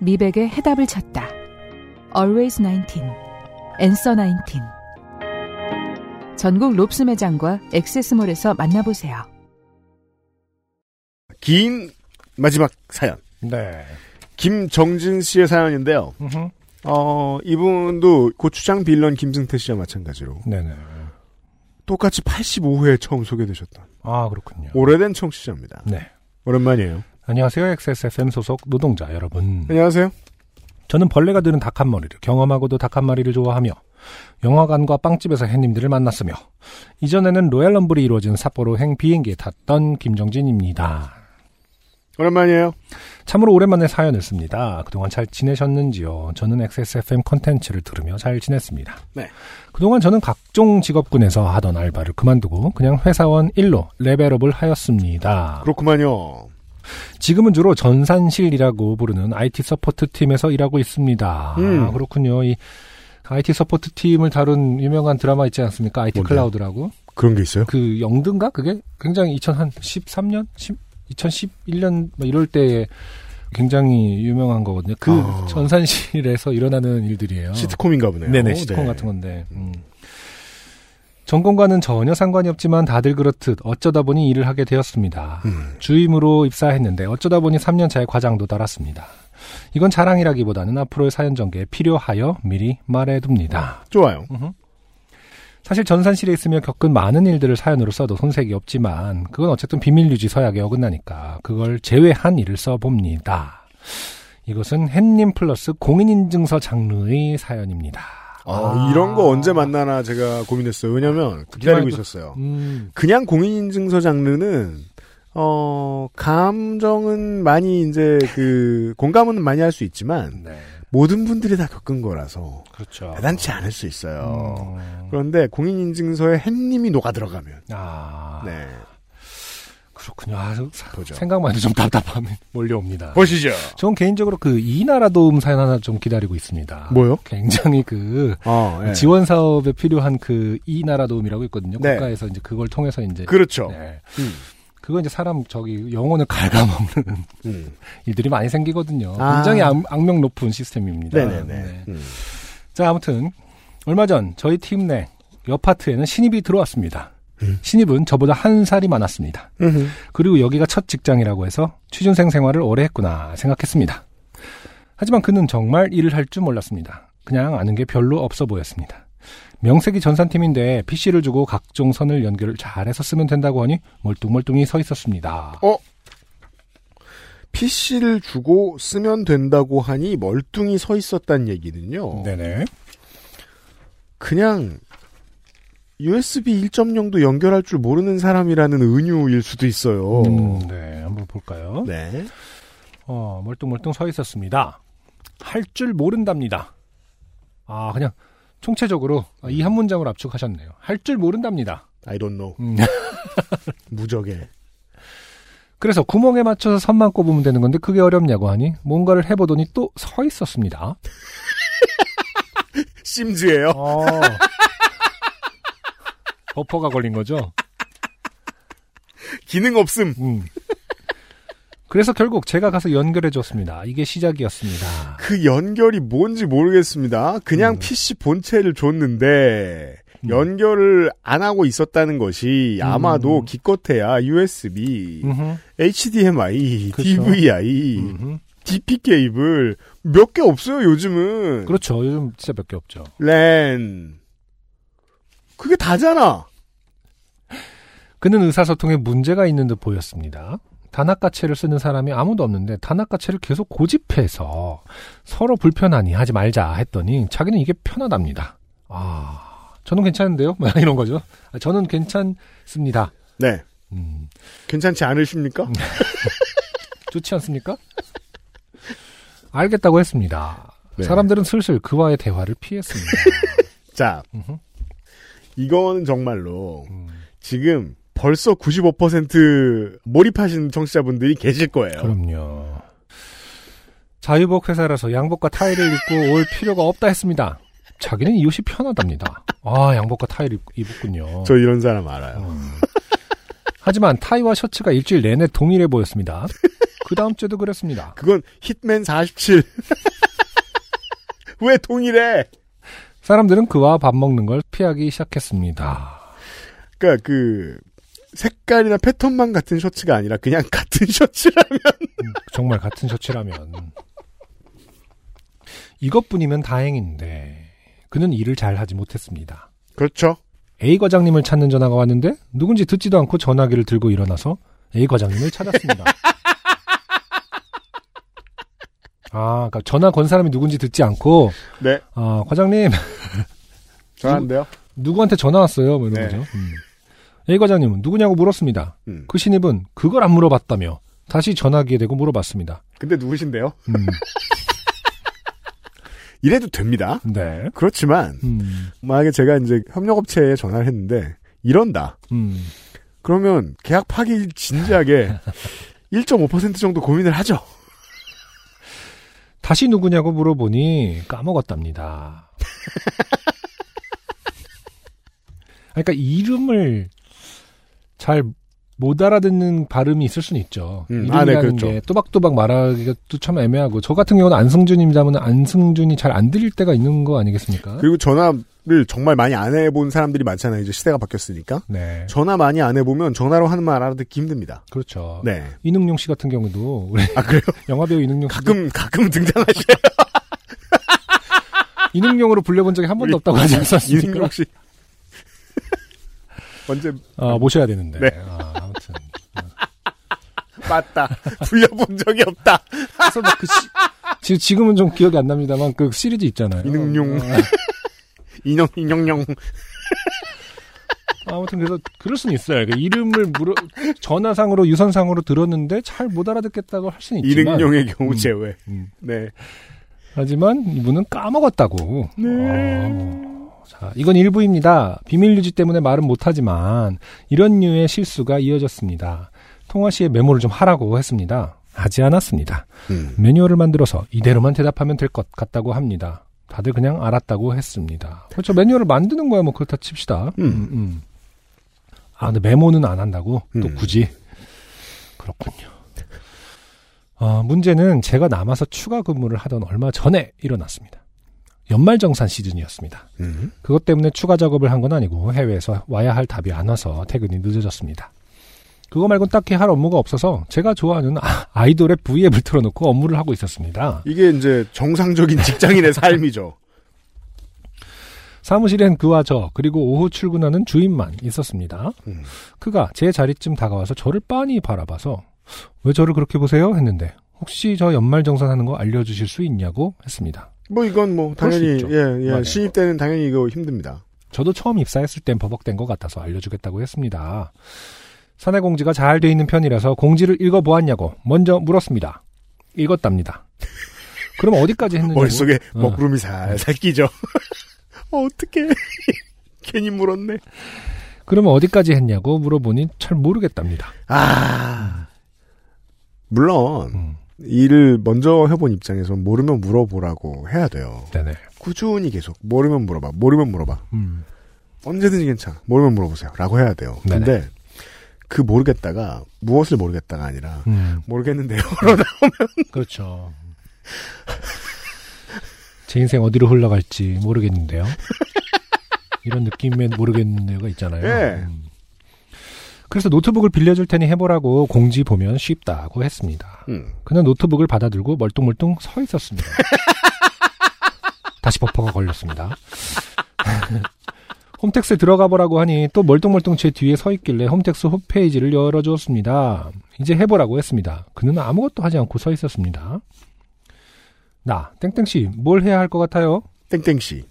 미백의 해답을 찾다. Always 19, Answer 19. 전국 롭스 매장과 엑세스몰에서 만나보세요. 긴 마지막 사연. 네. 김정진 씨의 사연인데요. 음흠. 어, 이분도 고추장 빌런 김승태 씨와 마찬가지로 네네. 똑같이 85회에 처음 소개되셨던 아, 그렇군요. 오래된 청취자입니다. 네. 오랜만이에요. 안녕하세요. XSFM 소속 노동자 여러분. 안녕하세요. 저는 벌레가 드는 닭 한 마리를 경험하고도 닭 한 마리를 좋아하며 영화관과 빵집에서 햇님들을 만났으며 이전에는 Royal Rumble이 이루어진 삿포로행 비행기에 탔던 김정진입니다. 오랜만이에요. 참으로 오랜만에 사연을 씁니다. 그동안 잘 지내셨는지요? 저는 XSFM 컨텐츠를 들으며 잘 지냈습니다. 네. 그동안 저는 각종 직업군에서 하던 알바를 그만두고 그냥 회사원 1로 레벨업을 하였습니다. 그렇구만요. 지금은 주로 전산실이라고 부르는 IT support 팀에서 일하고 있습니다. 음. 아, 그렇군요. 이 IT support 팀을 다룬 유명한 드라마 있지 않습니까? IT 뭔데요? Crowd라고. 그런 게 있어요? 그 영드인가? 그게 굉장히 2013년? 2011년 뭐 이럴 때에 굉장히 유명한 거거든요. 그 아. 전산실에서 일어나는 일들이에요. 시트콤인가 보네요. 네네, 시트콤 네. 같은 건데. 음. 전공과는 전혀 상관이 없지만 다들 그렇듯 어쩌다 보니 일을 하게 되었습니다. 음. 주임으로 입사했는데 어쩌다 보니 3년 차에 과장도 달았습니다. 이건 자랑이라기보다는 앞으로의 사연 전개에 필요하여 미리 말해둡니다. 좋아요. 음흠. 사실 전산실에 있으며 겪은 많은 일들을 사연으로 써도 손색이 없지만 그건 어쨌든 비밀 유지 서약에 어긋나니까 그걸 제외한 일을 써봅니다. 이것은 햇님 플러스 공인인증서 장르의 사연입니다. 아, 이런 거 언제 만나나 제가 고민했어요. 왜냐면 기다리고 있었어요. 음, 그냥 공인인증서 장르는 어, 감정은 많이 이제 그, 공감은 많이 할 수 있지만, 네. 모든 분들이 다 겪은 거라서, 그렇죠. 대단치 않을 수 있어요. 음. 그런데 공인인증서에 햇님이 녹아 들어가면, 아. 네. 그렇군요. 아, 사- 보죠. 생각만 해도 좀 답답함이 몰려옵니다. 보시죠. 전 개인적으로 그 이나라 도움 사연 하나 좀 기다리고 있습니다. 뭐요? 굉장히 그 어, 예. 지원 사업에 필요한 그 이나라 도움이라고 있거든요. 네. 국가에서 이제 그걸 통해서 이제 그렇죠. 네. 음. 그거 이제 사람 저기 영혼을 갉아먹는 음. 일들이 많이 생기거든요. 아. 굉장히 악, 악명 높은 시스템입니다. 네네네. 네. 음. 자, 아무튼 얼마 전 저희 팀 내 옆 파트에는 신입이 들어왔습니다. 음. 신입은 저보다 한 살이 많았습니다. 음흠. 그리고 여기가 첫 직장이라고 해서 취준생 생활을 오래 했구나 생각했습니다. 하지만 그는 정말 일을 할 줄 몰랐습니다. 그냥 아는 게 별로 없어 보였습니다. 명색이 전산팀인데 PC를 주고 각종 선을 연결을 잘해서 쓰면 된다고 하니 멀뚱멀뚱히 서 있었습니다. PC를 주고 쓰면 된다고 하니 멀뚱히 서 있었단 얘기는요. 네네. 그냥 USB 1.0도 연결할 줄 모르는 사람이라는 은유일 수도 있어요. 음, 네, 한번 볼까요? 네. 어, 멀뚱멀뚱 서 있었습니다. 할 줄 모른답니다. 아, 그냥 총체적으로 이 한 문장을 압축하셨네요. 할 줄 모른답니다. I don't know. 음. <laughs> 무적에. 그래서 구멍에 맞춰서 선만 꼽으면 되는 건데 그게 어렵냐고 하니 뭔가를 해보더니 또 서 있었습니다. <laughs> 심즈예요. 어. 버퍼가 걸린 거죠. 기능 없음. 음. 그래서 결국 제가 가서 연결해 줬습니다. 이게 시작이었습니다. 그 연결이 뭔지 모르겠습니다. 그냥 음. PC 본체를 줬는데 음. 연결을 안 하고 있었다는 것이 음. 아마도 기껏해야 USB, 음흠. HDMI, 그쵸. DVI, 음흠. DP 케이블 몇 개 없어요 요즘은. 그렇죠. 요즘 진짜 몇 개 없죠. 랜. 그게 다잖아. 그는 의사소통에 문제가 있는 듯 보였습니다. 단학가체를 쓰는 사람이 아무도 없는데 단학가체를 계속 고집해서 서로 불편하니 하지 말자 했더니 자기는 이게 편하답니다. 아, 저는 괜찮은데요? 막 <laughs> 이런 거죠. 아, 저는 괜찮습니다. 네. 음, 괜찮지 않으십니까? <laughs> 좋지 않습니까? 알겠다고 했습니다. 네. 사람들은 슬슬 그와의 대화를 피했습니다. <laughs> 자. 이거는 정말로 음, 지금 벌써 95% 몰입하신 청취자분들이 계실 거예요. 그럼요. 자유복 회사라서 양복과 타이를 입고 올 필요가 없다 했습니다. 자기는 이 옷이 편하답니다. 아, 양복과 타이를 입- 입었군요. 저 이런 사람 알아요. 음. 하지만 타이와 셔츠가 일주일 내내 동일해 보였습니다. 그 다음 주에도 그랬습니다. 그건 hitman <laughs> 47. 왜 동일해? 사람들은 그와 밥 먹는 걸 피하기 시작했습니다. 그러니까 그 색깔이나 패턴만 같은 셔츠가 아니라 그냥 <laughs> 같은 셔츠라면 음, 정말 같은 셔츠라면. 이것뿐이면 다행인데 그는 일을 잘 하지 못했습니다. 그렇죠. A 과장님을 찾는 전화가 왔는데 누군지 듣지도 않고 전화기를 들고 일어나서 A 과장님을 찾았습니다. <laughs> 아, 그러니까 전화 건 사람이 누군지 듣지 않고 네, 아, 과장님 저한데요. 누구한테 전화 왔어요? 뭐 이런 네. 거죠. 음. A 과장님은 누구냐고 물었습니다. 음. 그 신입은 그걸 안 물어봤다며 다시 전화기에 대고 물어봤습니다. 근데 누구신데요? 음, <laughs> 이래도 됩니다. 네. 그렇지만 음, 만약에 제가 이제 협력업체에 전화를 했는데 이런다. 음. 그러면 계약 파기 진지하게 <laughs> 1.5% 정도 고민을 하죠. 다시 누구냐고 물어보니 까먹었답니다. <laughs> 그러니까 이름을 잘 못 알아듣는 발음이 있을 수는 있죠. 음, 이름이라는 아, 네, 그렇죠. 게 또박또박 말하기가 또 참 애매하고 저 같은 경우는 안승준입니다면 안승준이 잘 안 들릴 때가 있는 거 아니겠습니까? 그리고 전화 를 정말 많이 안 해본 사람들이 많잖아요. 이제 시대가 바뀌었으니까. 네, 전화 많이 안 해보면 전화로 하는 말 알아듣기 힘듭니다. 그렇죠. 네. 이능용 씨 같은 경우도 우리 아, 그래요? <laughs> 영화배우 이능용 씨 가끔, 가끔 등장하셔요. <laughs> 이능용으로 불려본 적이 한 번도 없다고 하지 않았습니까? 이승용 씨. <laughs> 언제 아, 모셔야 되는데. 네. 아, 아무튼. 맞다. 불려본 적이 없다. 그래서 막 그, 시, 지금, 지금은 좀 기억이 안 납니다만 그 시리즈 있잖아요. 이능용. 아, 인형, 인형용. 아, 아무튼 그래서 그럴 수는 있어요. 그 이름을 물어 전화상으로 유선상으로 들었는데 잘 못 알아듣겠다고 할 수는 있지만 경우 음. 제외. 음. 네. 하지만 이분은 까먹었다고. 네. 아, 뭐. 자, 이건 일부입니다. 비밀 유지 때문에 말은 못하지만 이런 류의 실수가 이어졌습니다. 통화 시에 메모를 좀 하라고 했습니다. 하지 않았습니다. 음. 매뉴얼을 만들어서 이대로만 대답하면 될 것 같다고 합니다. 다들 그냥 알았다고 했습니다. 그렇죠. 매뉴얼을 만드는 거야 뭐 그렇다 칩시다. 음. 아, 근데 메모는 안 한다고? 또 음. 굳이? 그렇군요. 어, 문제는 제가 남아서 추가 근무를 하던 얼마 전에 일어났습니다. 연말정산 시즌이었습니다. 음. 그것 때문에 추가 작업을 한 건 아니고 해외에서 와야 할 답이 안 와서 퇴근이 늦어졌습니다. 그거 말곤 딱히 할 업무가 없어서 제가 좋아하는 아- 아이돌의 V앱을 틀어놓고 업무를 하고 있었습니다. 이게 이제 정상적인 직장인의 <laughs> 삶이죠. 사무실엔 그와 저 그리고 오후 출근하는 주인만 있었습니다. 음. 그가 제 자리쯤 다가와서 저를 빤히 바라봐서 왜 저를 그렇게 보세요? 했는데 혹시 저 연말 정산하는 거 알려주실 수 있냐고 했습니다. 뭐 이건 뭐 당연히. 예, 예. 신입 때는 당연히 이거 힘듭니다. 저도 처음 입사했을 땐 버벅된 것 같아서 알려주겠다고 했습니다. 사내 공지가 잘 돼 있는 편이라서 공지를 읽어보았냐고 먼저 물었습니다. 읽었답니다. 그럼 어디까지 했느냐고 머릿속에 어. 먹구름이 살살 끼죠. <laughs> 어, 어떡해. <laughs> 괜히 물었네. 그러면 어디까지 했냐고 물어보니 잘 모르겠답니다. 아. 물론 음, 일을 먼저 해본 입장에서 모르면 물어보라고 해야 돼요. 네네. 꾸준히 계속 모르면 물어봐. 모르면 물어봐. 음, 언제든지 괜찮아. 모르면 물어보세요. 라고 해야 돼요. 네네. 근데 그 모르겠다가 무엇을 모르겠다가 아니라 음, 모르겠는데요. <laughs> 그렇죠. 제 인생 어디로 흘러갈지 모르겠는데요. 이런 느낌의 모르겠는데요가 있잖아요. 예. 음. 그래서 노트북을 빌려줄 테니 해보라고 공지 보면 쉽다고 했습니다. 음. 그는 노트북을 받아들고 멀뚱멀뚱 서 있었습니다. <laughs> 다시 버퍼가 걸렸습니다. 홈택스에 들어가 보라고 하니 또 멀뚱멀뚱 제 뒤에 서 있길래 홈택스 홈페이지를 열어주었습니다. 이제 해보라고 했습니다. 그는 아무것도 하지 않고 서 있었습니다. 나, 땡땡씨, 뭘 해야 할 것 같아요? 땡땡씨.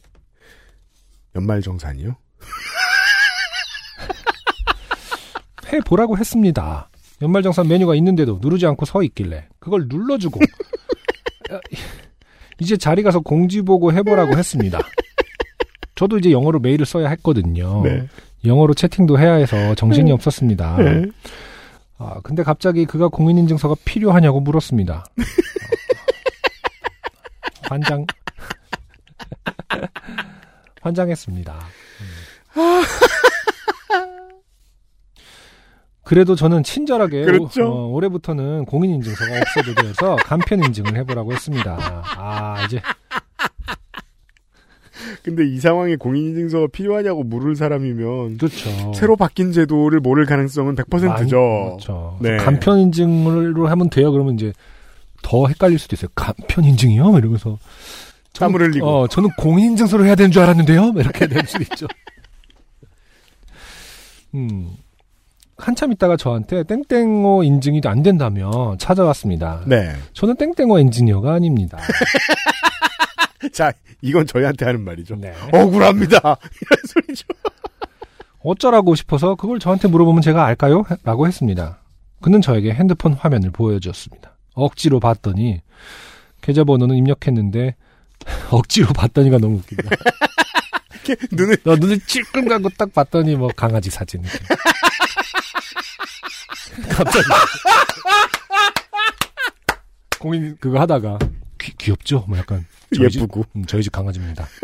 연말정산이요? <laughs> 해보라고 했습니다. 연말정산 메뉴가 있는데도 누르지 않고 서 있길래 그걸 눌러주고 <laughs> 야, 이제 자리 가서 공지 보고 해보라고 했습니다. 저도 이제 영어로 메일을 써야 했거든요. 네. 영어로 채팅도 해야 해서 정신이 없었습니다. 네. 아, 근데 갑자기 그가 공인인증서가 필요하냐고 물었습니다. 어, 환장, <laughs> 환장했습니다. 음. 그래도 저는 친절하게 그렇죠. 오- 어, 올해부터는 공인인증서가 없어도 돼서 간편 인증을 해보라고 했습니다. 아 이제 근데 이 상황에 공인인증서가 필요하냐고 물을 사람이면 그렇죠. 새로 바뀐 제도를 모를 가능성은 100%죠. 많이- 그렇죠. 네. 간편 인증으로 하면 돼요. 그러면 이제 더 헷갈릴 수도 있어요. 간편 인증이요? 이러면서 저는- 땀을 흘리고. 어, 저는 공인인증서를 해야 되는 줄 알았는데요. 이렇게 <laughs> 될 수도 있죠. 음. 한참 있다가 저한테 땡땡어 인증이 안 된다며 찾아왔습니다. 네. 저는 땡땡어 엔지니어가 아닙니다. <laughs> <laughs> 자, 이건 저희한테 하는 말이죠. 네. 억울합니다. <laughs> 이런 소리죠. 어쩌라고 싶어서 그걸 저한테 물어보면 제가 알까요? 라고 했습니다. 그는 저에게 핸드폰 화면을 보여주었습니다. 억지로 봤더니 계좌번호는 입력했는데 <laughs> 억지로 봤더니가 너무 웃긴다. 이렇게 눈을 너 눈을 찔끔 감고 딱 봤더니 뭐 강아지 사진. 갑자기 공인 그거 하다가 귀, 귀엽죠? 뭐 약간 저희 집- 예쁘고 음, 저희 집 강아지입니다. <laughs>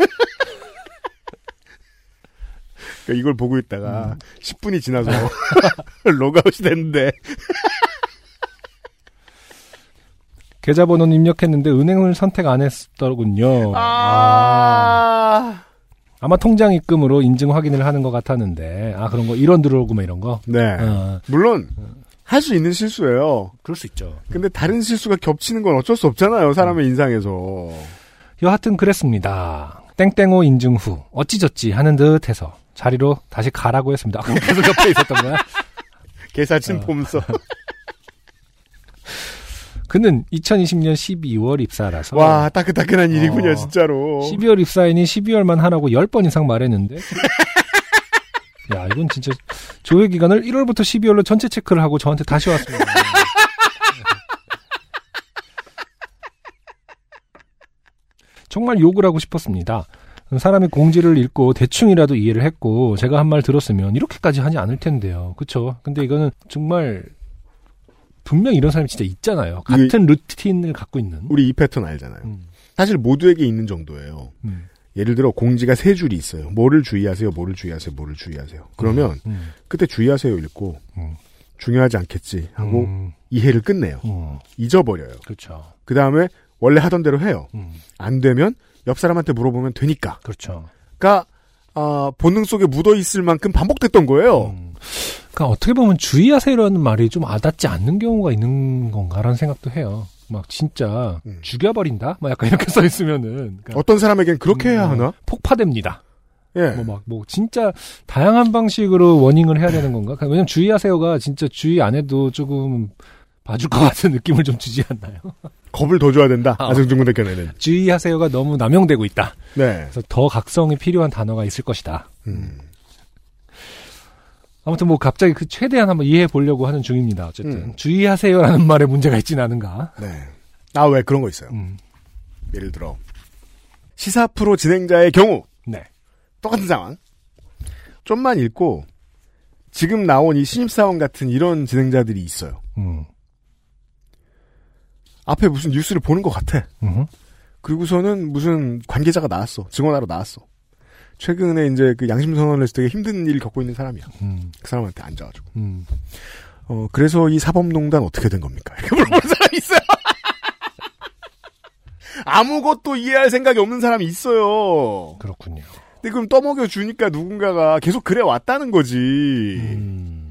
그러니까 이걸 보고 음. 있다가 10분이 지나서 <laughs> 로그아웃이 됐는데 <laughs> 계좌번호는 입력했는데 은행을 선택 안 했더군요. 아, 아 마 통장 입금으로 인증 확인을 하는 것 같았는데 아 그런 거 이런 들어오고 뭐 이런 거. 네. 어, 물론 할 수 있는 실수예요. 그럴 수 있죠. 근데 다른 실수가 겹치는 건 어쩔 수 없잖아요. 사람의 인상에서. 여하튼 그랬습니다. 땡땡호 인증 후 어찌저찌 하는 듯 해서 자리로 다시 가라고 했습니다. 아, 계속 옆에 있었던 거야? <laughs> 개사진 어. 보면서 <laughs> 그는 2020년 12월 입사라서 와 따끈따끈한 일이군요, 어. 진짜로. 12월 입사이니 12월만 하라고 10번 이상 말했는데 <laughs> 야, 이건 진짜 조회 기간을 1월부터 12월로 전체 체크를 하고 저한테 다시 왔습니다. 정말 욕을 하고 싶었습니다. 사람이 공지를 읽고 대충이라도 이해를 했고 제가 한 말 들었으면 이렇게까지 하지 않을 텐데요. 그쵸? 근데 이거는 정말 분명 이런 사람이 진짜 있잖아요. 같은 루틴을 갖고 있는. 우리 이 패턴 알잖아요. 음, 사실 모두에게 있는 정도예요. 음, 예를 들어 공지가 세 줄이 있어요. 뭐를 주의하세요, 뭐를 주의하세요, 뭐를 주의하세요. 그러면 음, 그때 주의하세요 읽고 음. 중요하지 않겠지 하고 음, 이해를 끝내요. 음, 잊어버려요. 그렇죠. 그 다음에 원래 하던 대로 해요. 음, 안 되면 옆 사람한테 물어보면 되니까. 그렇죠. 가 아, 본능 속에 묻어 있을 만큼 반복됐던 거예요. 음. 그러니까 어떻게 보면 주의하세요라는 말이 좀 와닿지 않는 경우가 있는 건가라는 생각도 해요. 막 진짜 음. 죽여버린다? 막 약간 이렇게 <laughs> 써 있으면은 그러니까 어떤 사람에겐 그렇게 해야 음, 하나? 폭파됩니다. 예. 뭐 막 뭐 진짜 다양한 방식으로 워닝을 해야 되는 건가? 그러니까 왜냐면 주의하세요가 진짜 주의 안 해도 조금 봐줄 것 같은 느낌을 좀 주지 않나요? <laughs> 겁을 더 줘야 된다. 아. 아승준 군 대견에는. 주의하세요가 너무 남용되고 있다. 네. 그래서 더 각성이 필요한 단어가 있을 것이다. 음. 아무튼 뭐 갑자기 그 최대한 한번 이해해 보려고 하는 중입니다. 어쨌든 음. 주의하세요라는 말에 문제가 있지는 않은가. 네. 아, 왜 그런 거 있어요. 음. 예를 들어. 시사 프로 진행자의 경우. 네. 똑같은 상황. 좀만 읽고, 지금 나온 이 신입사원 같은 이런 진행자들이 있어요. 음. 앞에 무슨 뉴스를 보는 것 같아. 음. 그리고서는 무슨 관계자가 나왔어. 증언하러 나왔어. 최근에 이제 그 양심 선언을 했을 때 힘든 일을 겪고 있는 사람이야. 음. 그 사람한테 앉아가지고. 음. 어, 그래서 이 사법농단 어떻게 된 겁니까? 이렇게 물어보는 사람이 있어요. <laughs> 아무것도 이해할 생각이 없는 사람이 있어요. 그렇군요. 근데 그럼 떠먹여 주니까 누군가가 계속 그래 왔다는 거지. 음.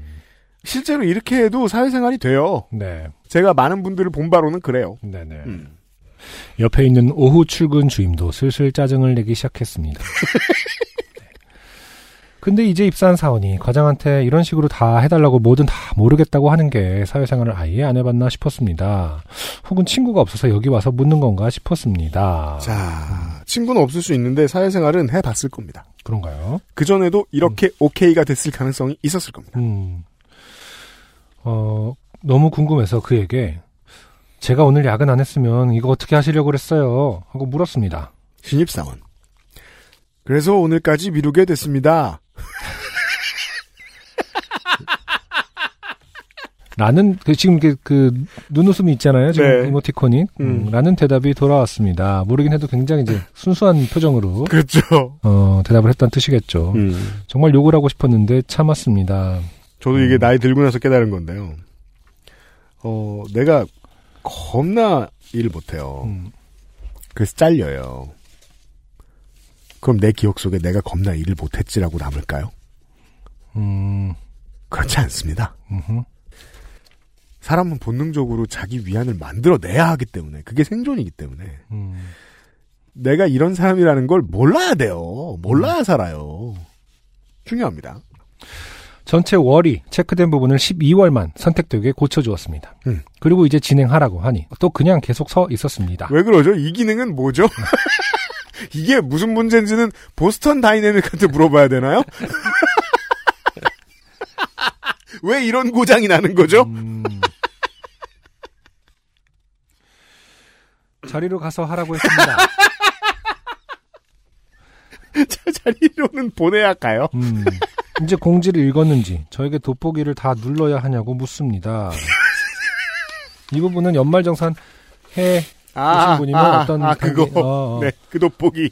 실제로 이렇게 해도 사회생활이 돼요. 네. 제가 많은 분들을 본 바로는 그래요. 네네. 음. 옆에 있는 오후 출근 주임도 슬슬 짜증을 내기 시작했습니다. 네. <laughs> 근데 이제 입사한 사원이 과장한테 이런 식으로 다 해달라고 뭐든 다 모르겠다고 하는 게 사회생활을 아예 안 해봤나 싶었습니다. 혹은 친구가 없어서 여기 와서 묻는 건가 싶었습니다. 자, 친구는 없을 수 있는데 사회생활은 해봤을 겁니다. 그런가요? 그전에도 이렇게 오케이가 됐을 가능성이 있었을 겁니다. 음. 어, 너무 궁금해서 그에게 제가 오늘 야근 안 했으면 이거 어떻게 하시려고 그랬어요? 하고 물었습니다. 신입사원. 그래서 오늘까지 미루게 됐습니다. <laughs> 라는 그 지금 그, 그 눈웃음이 있잖아요. 지금 네. 이모티콘이 음, 음. 라는 대답이 돌아왔습니다. 모르긴 해도 굉장히 이제 순수한 표정으로 그렇죠. 어, 대답을 했다는 뜻이겠죠. 음. 정말 욕을 하고 싶었는데 참았습니다. 저도 이게 나이 들고 나서 깨달은 건데요. 어, 내가 겁나 일 못해요. 음, 그래서 잘려요. 그럼 내 기억 속에 내가 겁나 일을 못했지라고 남을까요? 음, 그렇지 않습니다. 음흠. 사람은 본능적으로 자기 위안을 만들어내야 하기 때문에 그게 생존이기 때문에 음, 내가 이런 사람이라는 걸 몰라야 돼요. 몰라야 살아요. 중요합니다. 전체 월이 체크된 부분을 12월만 선택되게 고쳐주었습니다. 음. 그리고 이제 진행하라고 하니 또 그냥 계속 서 있었습니다. 왜 그러죠? 이 기능은 뭐죠? <laughs> 이게 무슨 문제인지는 보스턴 다이내믹한테 물어봐야 되나요? <laughs> 왜 이런 고장이 나는 거죠? 음. <laughs> 자리로 가서 하라고 했습니다. 저 자리로는 보내야 가요. 음, 이제 공지를 읽었는지 저에게 돋보기를 다 눌러야 하냐고 묻습니다. 이 부분은 연말정산 해 보신 분이면 어떤 아, 그거. 단계- 어, 어. 네, 그 돋보기.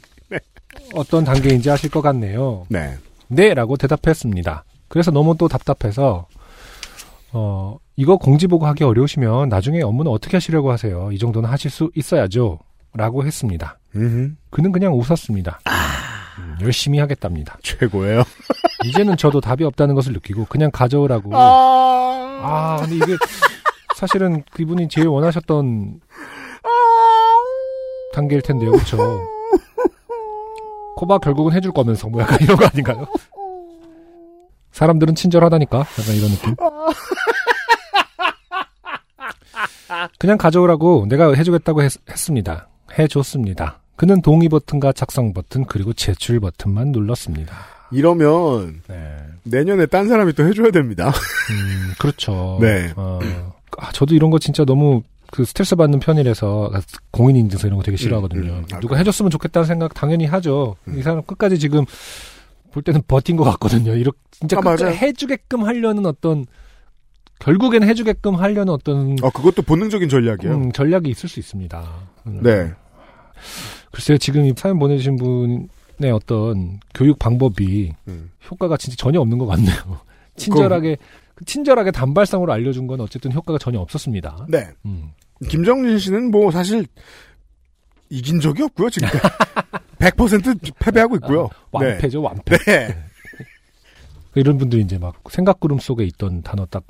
어떤 단계인지 아실 것 같네요. 네. 네라고 대답했습니다. 그래서 너무 또 답답해서 어 이거 공지 보고 하기 어려우시면 나중에 업무는 어떻게 하시려고 하세요? 이 정도는 하실 수 있어야죠. 라고 했습니다. 음, 그는 그냥 웃었습니다. 음, 열심히 하겠답니다. 최고예요. <laughs> 이제는 저도 답이 없다는 것을 느끼고 그냥 가져오라고. 아, 아, 근데 이게 사실은 그분이 제일 원하셨던 단계일 텐데요, 그렇죠? 코바 결국은 해줄 거면서 뭐 약간 이런 거 아닌가요? 사람들은 친절하다니까 약간 이런 느낌. 그냥 가져오라고 내가 해주겠다고 했, 습니다 해줬습니다. 그는 동의 버튼과 작성 버튼 그리고 제출 버튼만 눌렀습니다. 이러면 네. 내년에 딴 사람이 또 해줘야 됩니다. 음, 그렇죠. 네. 어, 아, 저도 이런 거 진짜 너무 그 스트레스 받는 편이라서 공인 인증서 이런 거 되게 싫어하거든요. 음, 음. 아, 누가 해줬으면 좋겠다는 생각 당연히 하죠. 이 사람 끝까지 지금 볼 때는 버틴 것 같거든요. 이렇게 진짜 아, 끝까지 맞아요. 해주게끔 하려는 어떤 결국엔 해주게끔 하려는 어떤 어, 그것도 본능적인 전략이에요. 음, 전략이 있을 수 있습니다. 음. 네. 글쎄요, 지금 이 사연 보내주신 분의 어떤 교육 방법이 음. 효과가 진짜 전혀 없는 것 같네요. <laughs> 친절하게, 친절하게 단발성으로 알려준 건 어쨌든 효과가 전혀 없었습니다. 네. 음. 김정진 씨는 뭐 사실 이긴 적이 없고요, 지금. 100% 패배하고 있고요. 완패죠, 완패. 네. 이런 분들이 이제 막 생각구름 속에 있던 단어 딱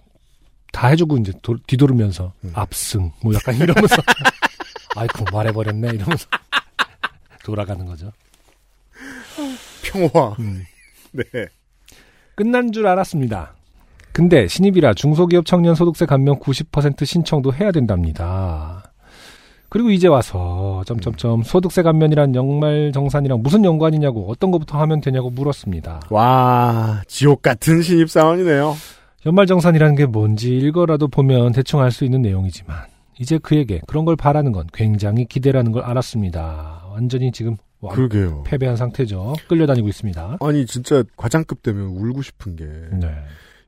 다 해주고 이제 도- 뒤돌으면서 음. 압승 뭐 약간 이러면서 <laughs> 아이고 말해버렸네 이러면서 돌아가는 거죠. <laughs> 평화. 음. 네. 끝난 줄 알았습니다. 근데 신입이라 중소기업 청년 소득세 감면 90% 신청도 해야 된답니다. 그리고 이제 와서 점점점 소득세 감면이란 연말 정산이랑 무슨 연관이냐고 어떤 것부터 하면 되냐고 물었습니다. 와, 지옥 같은 신입 사원이네요. 연말 정산이라는 게 뭔지 읽어라도 보면 대충 알 수 있는 내용이지만 이제 그에게 그런 걸 바라는 건 굉장히 기대라는 걸 알았습니다. 완전히 지금 완- 그러게요. 패배한 상태죠. 끌려다니고 있습니다. 아니, 진짜 과장급 되면 울고 싶은 게, 네.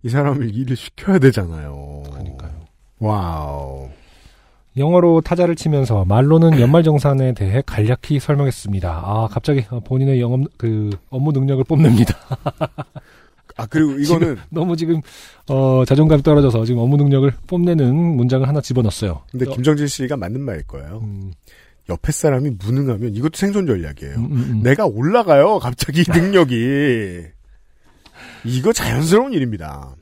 이 사람을 일을 시켜야 되잖아요. 그러니까요. 와우. 영어로 타자를 치면서 말로는 연말정산에 대해 간략히 설명했습니다. 아, 갑자기 본인의 영업, 그, 업무 능력을 뽐냅니다. <laughs> 아, 그리고 이거는, 너무 지금, 어, 자존감이 떨어져서 지금 업무 능력을 뽐내는 문장을 하나 집어넣었어요. 근데 어, 김정진 씨가 맞는 말일 거예요. 음, 옆에 사람이 무능하면 이것도 생존 전략이에요. 음, 음, 음. 내가 올라가요, 갑자기 능력이. 이거 자연스러운 일입니다.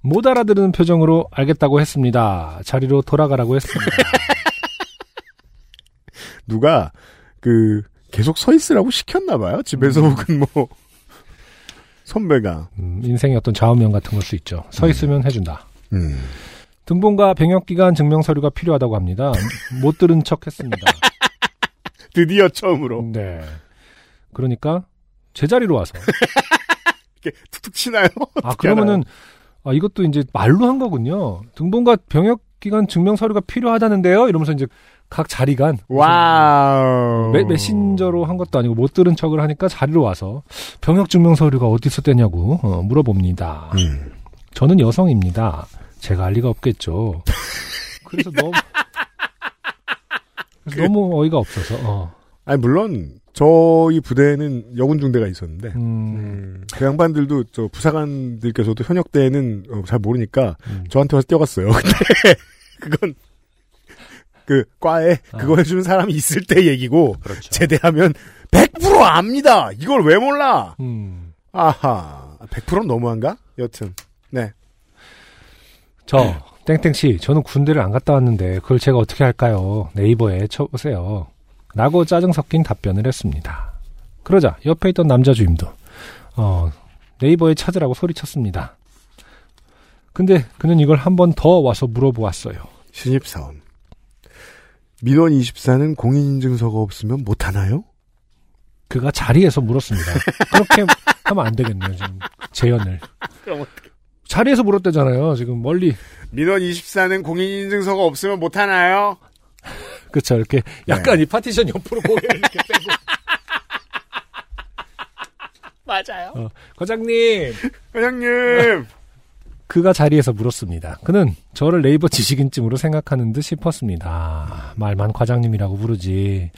못 알아들은 표정으로 알겠다고 했습니다. 자리로 돌아가라고 했습니다. <laughs> 누가, 그, 계속 서 있으라고 시켰나 봐요. 집에서 혹은 뭐, 선배가. 음, 인생의 어떤 좌우명 같은 걸 수 있죠. 서 있으면 해준다. 음. 등본과 병역기간 증명 서류가 필요하다고 합니다. 못 들은 척 했습니다. <laughs> 드디어 처음으로. 네. 그러니까 제자리로 와서 이렇게 툭툭 치나요? 아 그러면은 아 이것도 이제 말로 한 거군요. 등본과 병역 기간 증명 서류가 필요하다는데요. 이러면서 이제 각 자리간 와우. 메, 메신저로 한 것도 아니고 못 들은 척을 하니까 자리로 와서 병역 증명 서류가 어디서 떼냐고 어, 물어봅니다. 음. 저는 여성입니다. 제가 알 리가 없겠죠. <laughs> 그래서 너무 그래서 너무 어이가 없어서 어. 아니, 물론, 저희 부대에는 여군 중대가 있었는데, 음, 음, 그 양반들도, 저, 부사관들께서도 현역 때는 어, 잘 모르니까, 음. 저한테 와서 떼어갔어요. <laughs> 근데, 그건, 그, 과에 그거 아. 해주는 사람이 있을 때 얘기고, 그렇죠. 제대하면 100% 압니다! 이걸 왜 몰라! 음. 아하. 100%는 너무한가? 여튼. 네. 저 땡땡 씨 저는 군대를 안 갔다 왔는데 그걸 제가 어떻게 할까요? 네이버에 쳐보세요. 라고 짜증 섞인 답변을 했습니다. 그러자 옆에 있던 남자 주임도 어, 네이버에 찾으라고 소리쳤습니다. 근데 그는 이걸 한 번 더 와서 물어보았어요. 신입사원. 민원 24는 공인인증서가 없으면 못하나요? 그가 자리에서 물었습니다. 그렇게 하면 안 되겠네요, 지금. 재연을. 자리에서 물었대잖아요, 지금 멀리. 민원 24는 공인인증서가 없으면 못 하나요? <laughs> 그쵸, 이렇게 약간 이 파티션 옆으로 고개를 이렇게 빼고. <laughs> 맞아요. 어, 과장님! 회장님! <laughs> 그가 자리에서 물었습니다. 그는 저를 네이버 지식인증으로 생각하는 듯 싶었습니다. 말만 과장님이라고 부르지.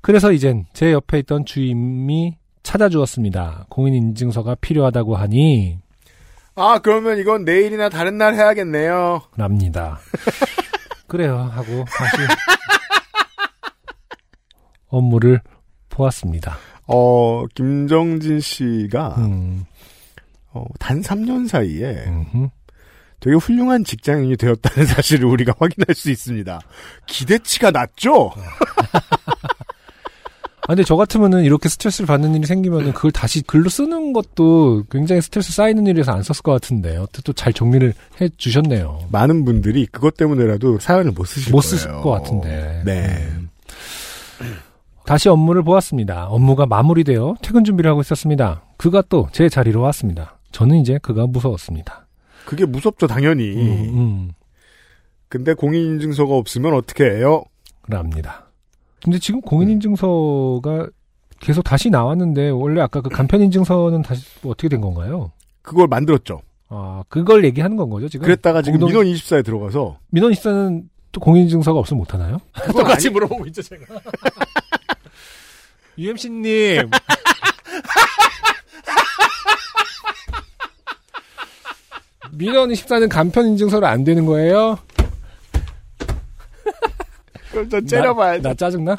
그래서 이젠 제 옆에 있던 주임이 찾아주었습니다. 공인인증서가 필요하다고 하니 아, 그러면 이건 내일이나 다른 날 해야겠네요. 랍니다. <laughs> 그래요 하고 다시 업무를 보았습니다. 어, 김정진 씨가, 음, 어, 단 3년 사이에 음흠. 되게 훌륭한 직장인이 되었다는 <laughs> 사실을 우리가 확인할 수 있습니다. 기대치가 낮죠? <laughs> 아, 근데 저 같으면은 이렇게 스트레스를 받는 일이 생기면은 그걸 다시 글로 쓰는 것도 굉장히 스트레스 쌓이는 일이라서 안 썼을 것 같은데, 어떻게 또 잘 정리를 해 주셨네요. 많은 분들이 그것 때문에라도 사연을 못 쓰실 못 거예요. 쓰실 것 같은데. 네. 음. 다시 업무를 보았습니다. 업무가 마무리되어 퇴근 준비를 하고 있었습니다. 그가 또 제 자리로 왔습니다. 저는 이제 그가 무서웠습니다. 그게 무섭죠, 당연히. 음, 음, 근데 공인인증서가 없으면 어떻게 해요? 랍니다. 근데 지금 공인인증서가 계속 다시 나왔는데 원래 아까 그 간편인증서는 다시 뭐 어떻게 된 건가요? 그걸 만들었죠. 아 그걸 얘기하는 건 거죠 지금? 그랬다가 지금 공동- 민원 24에 들어가서 민원 입사는 또 공인인증서가 없으면 못 하나요? 그건 아니- 물어보고 있죠 제가. <laughs> UMC님. <laughs> 민원 24는 간편 인증서로 안 되는 거예요? 그럼 저 째려봐야 나, 나 짜증나?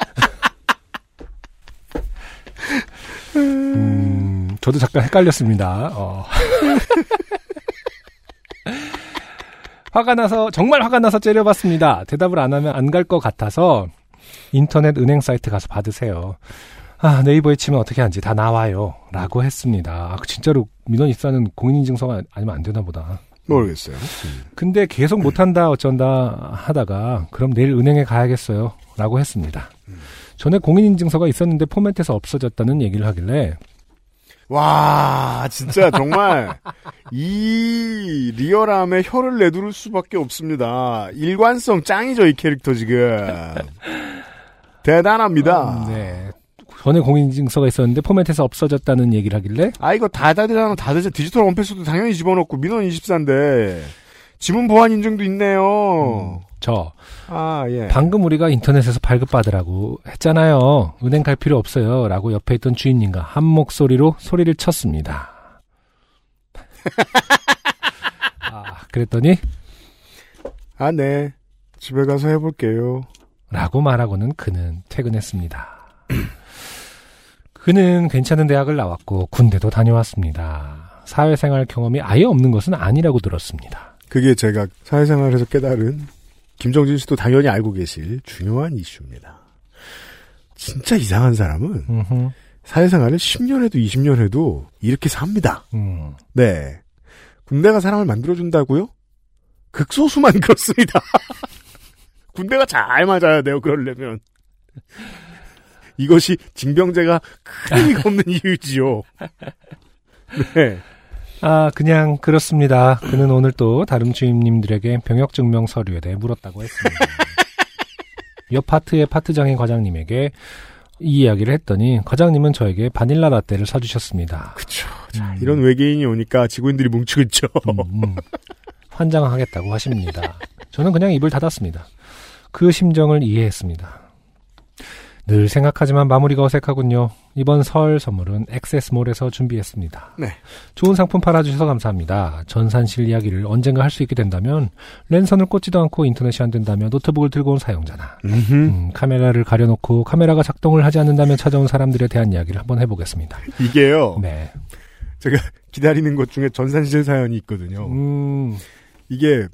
음, 저도 잠깐 헷갈렸습니다. 어. <laughs> 화가 나서 정말 화가 나서 째려봤습니다. 대답을 안 하면 안 갈 것 같아서 인터넷 은행 사이트 가서 받으세요. 아 네이버에 치면 어떻게 하는지 다 나와요. 라고 했습니다. 아, 진짜로 민원 입사는 공인인증서가 아니면 안 되나 보다. 모르겠어요. 근데 계속 못한다 어쩐다 하다가 그럼 내일 은행에 가야겠어요 라고 했습니다. 전에 공인인증서가 있었는데 포맷에서 없어졌다는 얘기를 하길래 와, 진짜 정말 이 리얼함에 혀를 내두를 수밖에 없습니다. 일관성 짱이죠, 이 캐릭터 지금. 대단합니다. 네. 전에 공인인증서가 있었는데 포맷에서 없어졌다는 얘기를 하길래 아, 이거 다 되잖아. 다 되죠. 디지털 원패스도 당연히 집어넣고 민원 24인데 지문 보안 인증도 있네요. 저 아, 예. 방금 우리가 인터넷에서 발급받으라고 했잖아요. 은행 갈 필요 없어요. 라고 옆에 있던 주인님과 한 목소리로 소리를 쳤습니다. <laughs> 아, 그랬더니 아, 네. 집에 가서 해볼게요. 라고 말하고는 그는 퇴근했습니다. 그는 괜찮은 대학을 나왔고 군대도 다녀왔습니다. 사회생활 경험이 아예 없는 것은 아니라고 들었습니다. 그게 제가 사회생활에서 깨달은 김정진 씨도 당연히 알고 계실 중요한 이슈입니다. 진짜 이상한 사람은 음흠, 사회생활을 10년 해도 20년 해도 이렇게 삽니다. 음, 네. 군대가 사람을 만들어준다고요? 극소수만 <laughs> 그렇습니다. 군대가 잘 맞아야 돼요, 그러려면. 이것이 징병제가 큰 <laughs> 의미가 없는 이유지요. 네. 아, 그냥 그렇습니다. 그는 오늘 또 다른 주임님들에게 병역 증명 서류에 대해 물었다고 했습니다. <laughs> 옆 파트의 파트장인 과장님에게 이 이야기를 했더니 과장님은 저에게 바닐라 라떼를 사주셨습니다. 그쵸. 자, 이런 외계인이 오니까 지구인들이 뭉치고 있죠. 음, 음. 환장하겠다고 하십니다. 저는 그냥 입을 닫았습니다. 그 심정을 이해했습니다. 늘 생각하지만 마무리가 어색하군요. 이번 설 선물은 액세스몰에서 준비했습니다. 네. 좋은 상품 팔아주셔서 감사합니다. 전산실 이야기를 언젠가 할 수 있게 된다면 랜선을 꽂지도 않고 인터넷이 안 된다면 노트북을 들고 온 사용자나. 음, 카메라를 가려놓고 카메라가 작동을 하지 않는다면 찾아온 사람들에 대한 이야기를 한번 해보겠습니다. 이게요. 네. 제가 <laughs> 기다리는 것 중에 전산실 사연이 있거든요. 음, 이게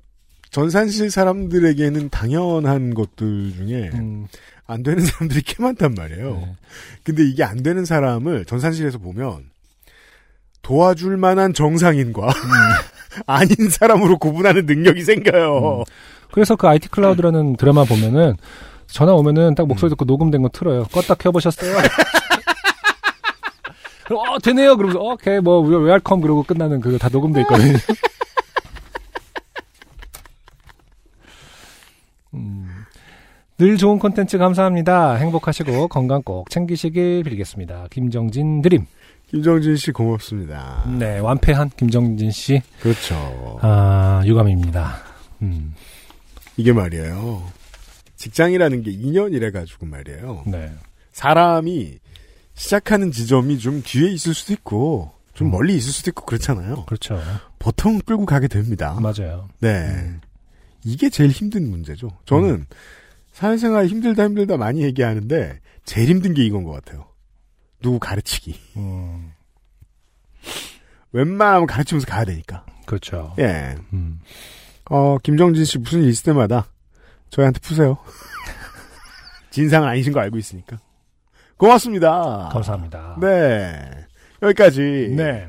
전산실 사람들에게는 당연한 것들 중에 음, 안 되는 사람들이 꽤 많단 말이에요. 네. 근데 이게 안 되는 사람을 전산실에서 보면 도와줄 만한 정상인과 <laughs> 아닌 사람으로 구분하는 능력이 생겨요. 그래서 그 IT 클라우드라는 드라마 보면은 전화 오면은 딱 목소리 듣고 녹음된 거 틀어요. 껐다 켜보셨어요? <laughs> 그럼 어 되네요. 그러면서 어, 오케이 뭐 welcome 그러고 끝나는 그거 다 녹음돼 있거든요. <laughs> 늘 좋은 콘텐츠 감사합니다. 행복하시고 건강 꼭 챙기시길 빌겠습니다. 김정진 드림. 김정진 씨 고맙습니다. 네, 완패한 김정진 씨. 그렇죠. 아, 유감입니다. 음, 이게 말이에요. 직장이라는 게 2년이래 가지고 말이에요. 네. 사람이 시작하는 지점이 좀 뒤에 있을 수도 있고 좀 음. 멀리 있을 수도 있고 그렇잖아요. 그렇죠. 보통 끌고 가게 됩니다. 맞아요. 네. 음. 이게 제일 힘든 문제죠. 저는 사회생활 힘들다 힘들다 많이 얘기하는데 제일 힘든 게 이건 것 같아요. 누구 가르치기. 음, 웬만하면 가르치면서 가야 되니까. 그렇죠. 예. 음. 어, 김정진 씨 무슨 일 있을 때마다 저희한테 푸세요. <laughs> 진상은 아니신 거 알고 있으니까. 고맙습니다. 감사합니다. 네. 여기까지. 네.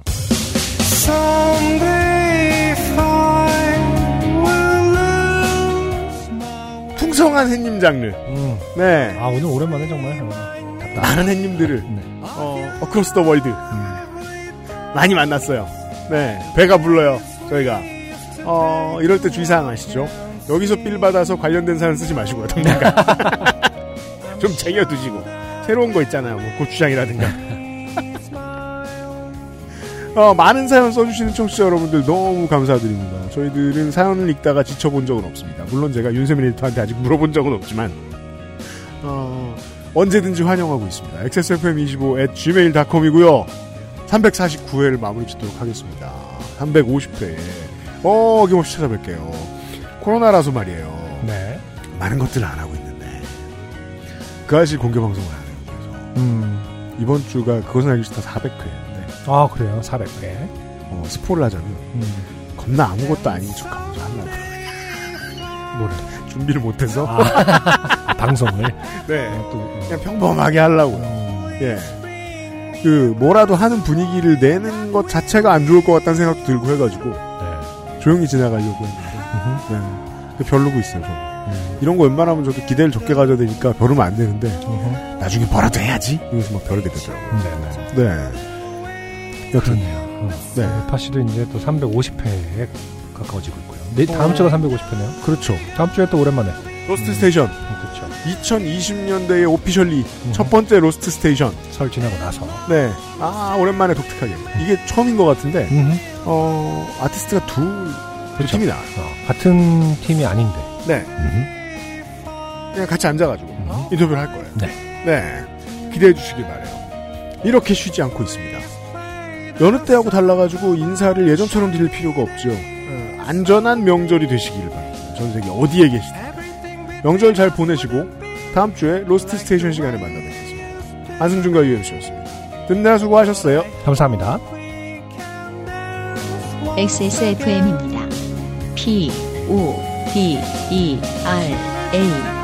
풍성한 햇님 장르. 음. 네. 아, 오늘 오랜만에 정말. 어, 많은 햇님들을, 네. 어, 어크로스 더 월드. 음. 많이 만났어요. 네, 배가 불러요. 저희가 어 이럴 때 주의사항 아시죠? 여기서 삘 받아서 관련된 사연 쓰지 마시고요. 당분간 <laughs> 좀 쟁여두시고 새로운 거 있잖아요. 뭐 고추장이라든가. 어, 많은 사연 써주시는 청취자 여러분들 너무 감사드립니다. 저희들은 사연을 읽다가 지쳐본 적은 없습니다. 물론 제가 윤세민 에디터한테 아직 물어본 적은 없지만 어, 언제든지 환영하고 있습니다. xsfm25 at gmail.com이고요. 349회를 마무리 짓도록 하겠습니다. 350회에 어김없이 찾아뵐게요. 코로나라서 말이에요. 네. 많은 것들을 안 하고 있는데 그 아실 공개 방송을 안 해요. 그래서 음. 이번 주가 그것은 알기 싫다 400회인데 아, 그래요. 400회. 어, 스포를 하자면 음. 겁나 아무것도 아닌 척 하면서 하려고 뭐를. 준비를 못해서 아, 방송을. <laughs> 네 또, 그냥 평범하게 하려고요. 음. 예. 그 뭐라도 하는 분위기를 내는 것 자체가 안 좋을 것 같다는 생각도 들고 해가지고 네. 조용히 지나가려고 했는데. 네. 벼르고 있어요. 저는. 음. 이런 거 웬만하면 저도 기대를 적게 가져야 되니까 벼르면 안 되는데 음흠. 나중에 뭐라도 해야지 이러면서 막 벼르게 되더라고요. 네 네. 네. 여튼 그렇네요. 어. 네. 파시도 이제 또 350회에 가까워지고 있고요. 네, 다음 어. 주가 350회네요. 그렇죠. 다음 주에 또 오랜만에. 로스트 스테이션 그렇죠. 2020년대에 officially 음. 첫 번째 로스트 스테이션. 설 지나고 나서. 네. 아 오랜만에 독특하게 이게 처음인 것 같은데 음흠. 어 아티스트가 둘 그렇죠. 팀이 나. 어, 같은 팀이 아닌데. 네. 그냥 같이 앉아가지고 음. 인터뷰를 할 거예요. 네. 네. 기대해 주시길 바래요. 이렇게 쉬지 않고 있습니다. 여느 때하고 달라가지고 인사를 예전처럼 드릴 필요가 없죠. 어, 안전한 명절이 되시기를 바랍니다. 전 세계 어디에 계시든. 명절 잘 보내시고 다음 주에 로스트 스테이션 시간에 만나 뵙겠습니다. 안승준과 유엠씨였습니다. 듣느라 수고하셨어요. 감사합니다. XSFM입니다. P, O, D, E, R, A.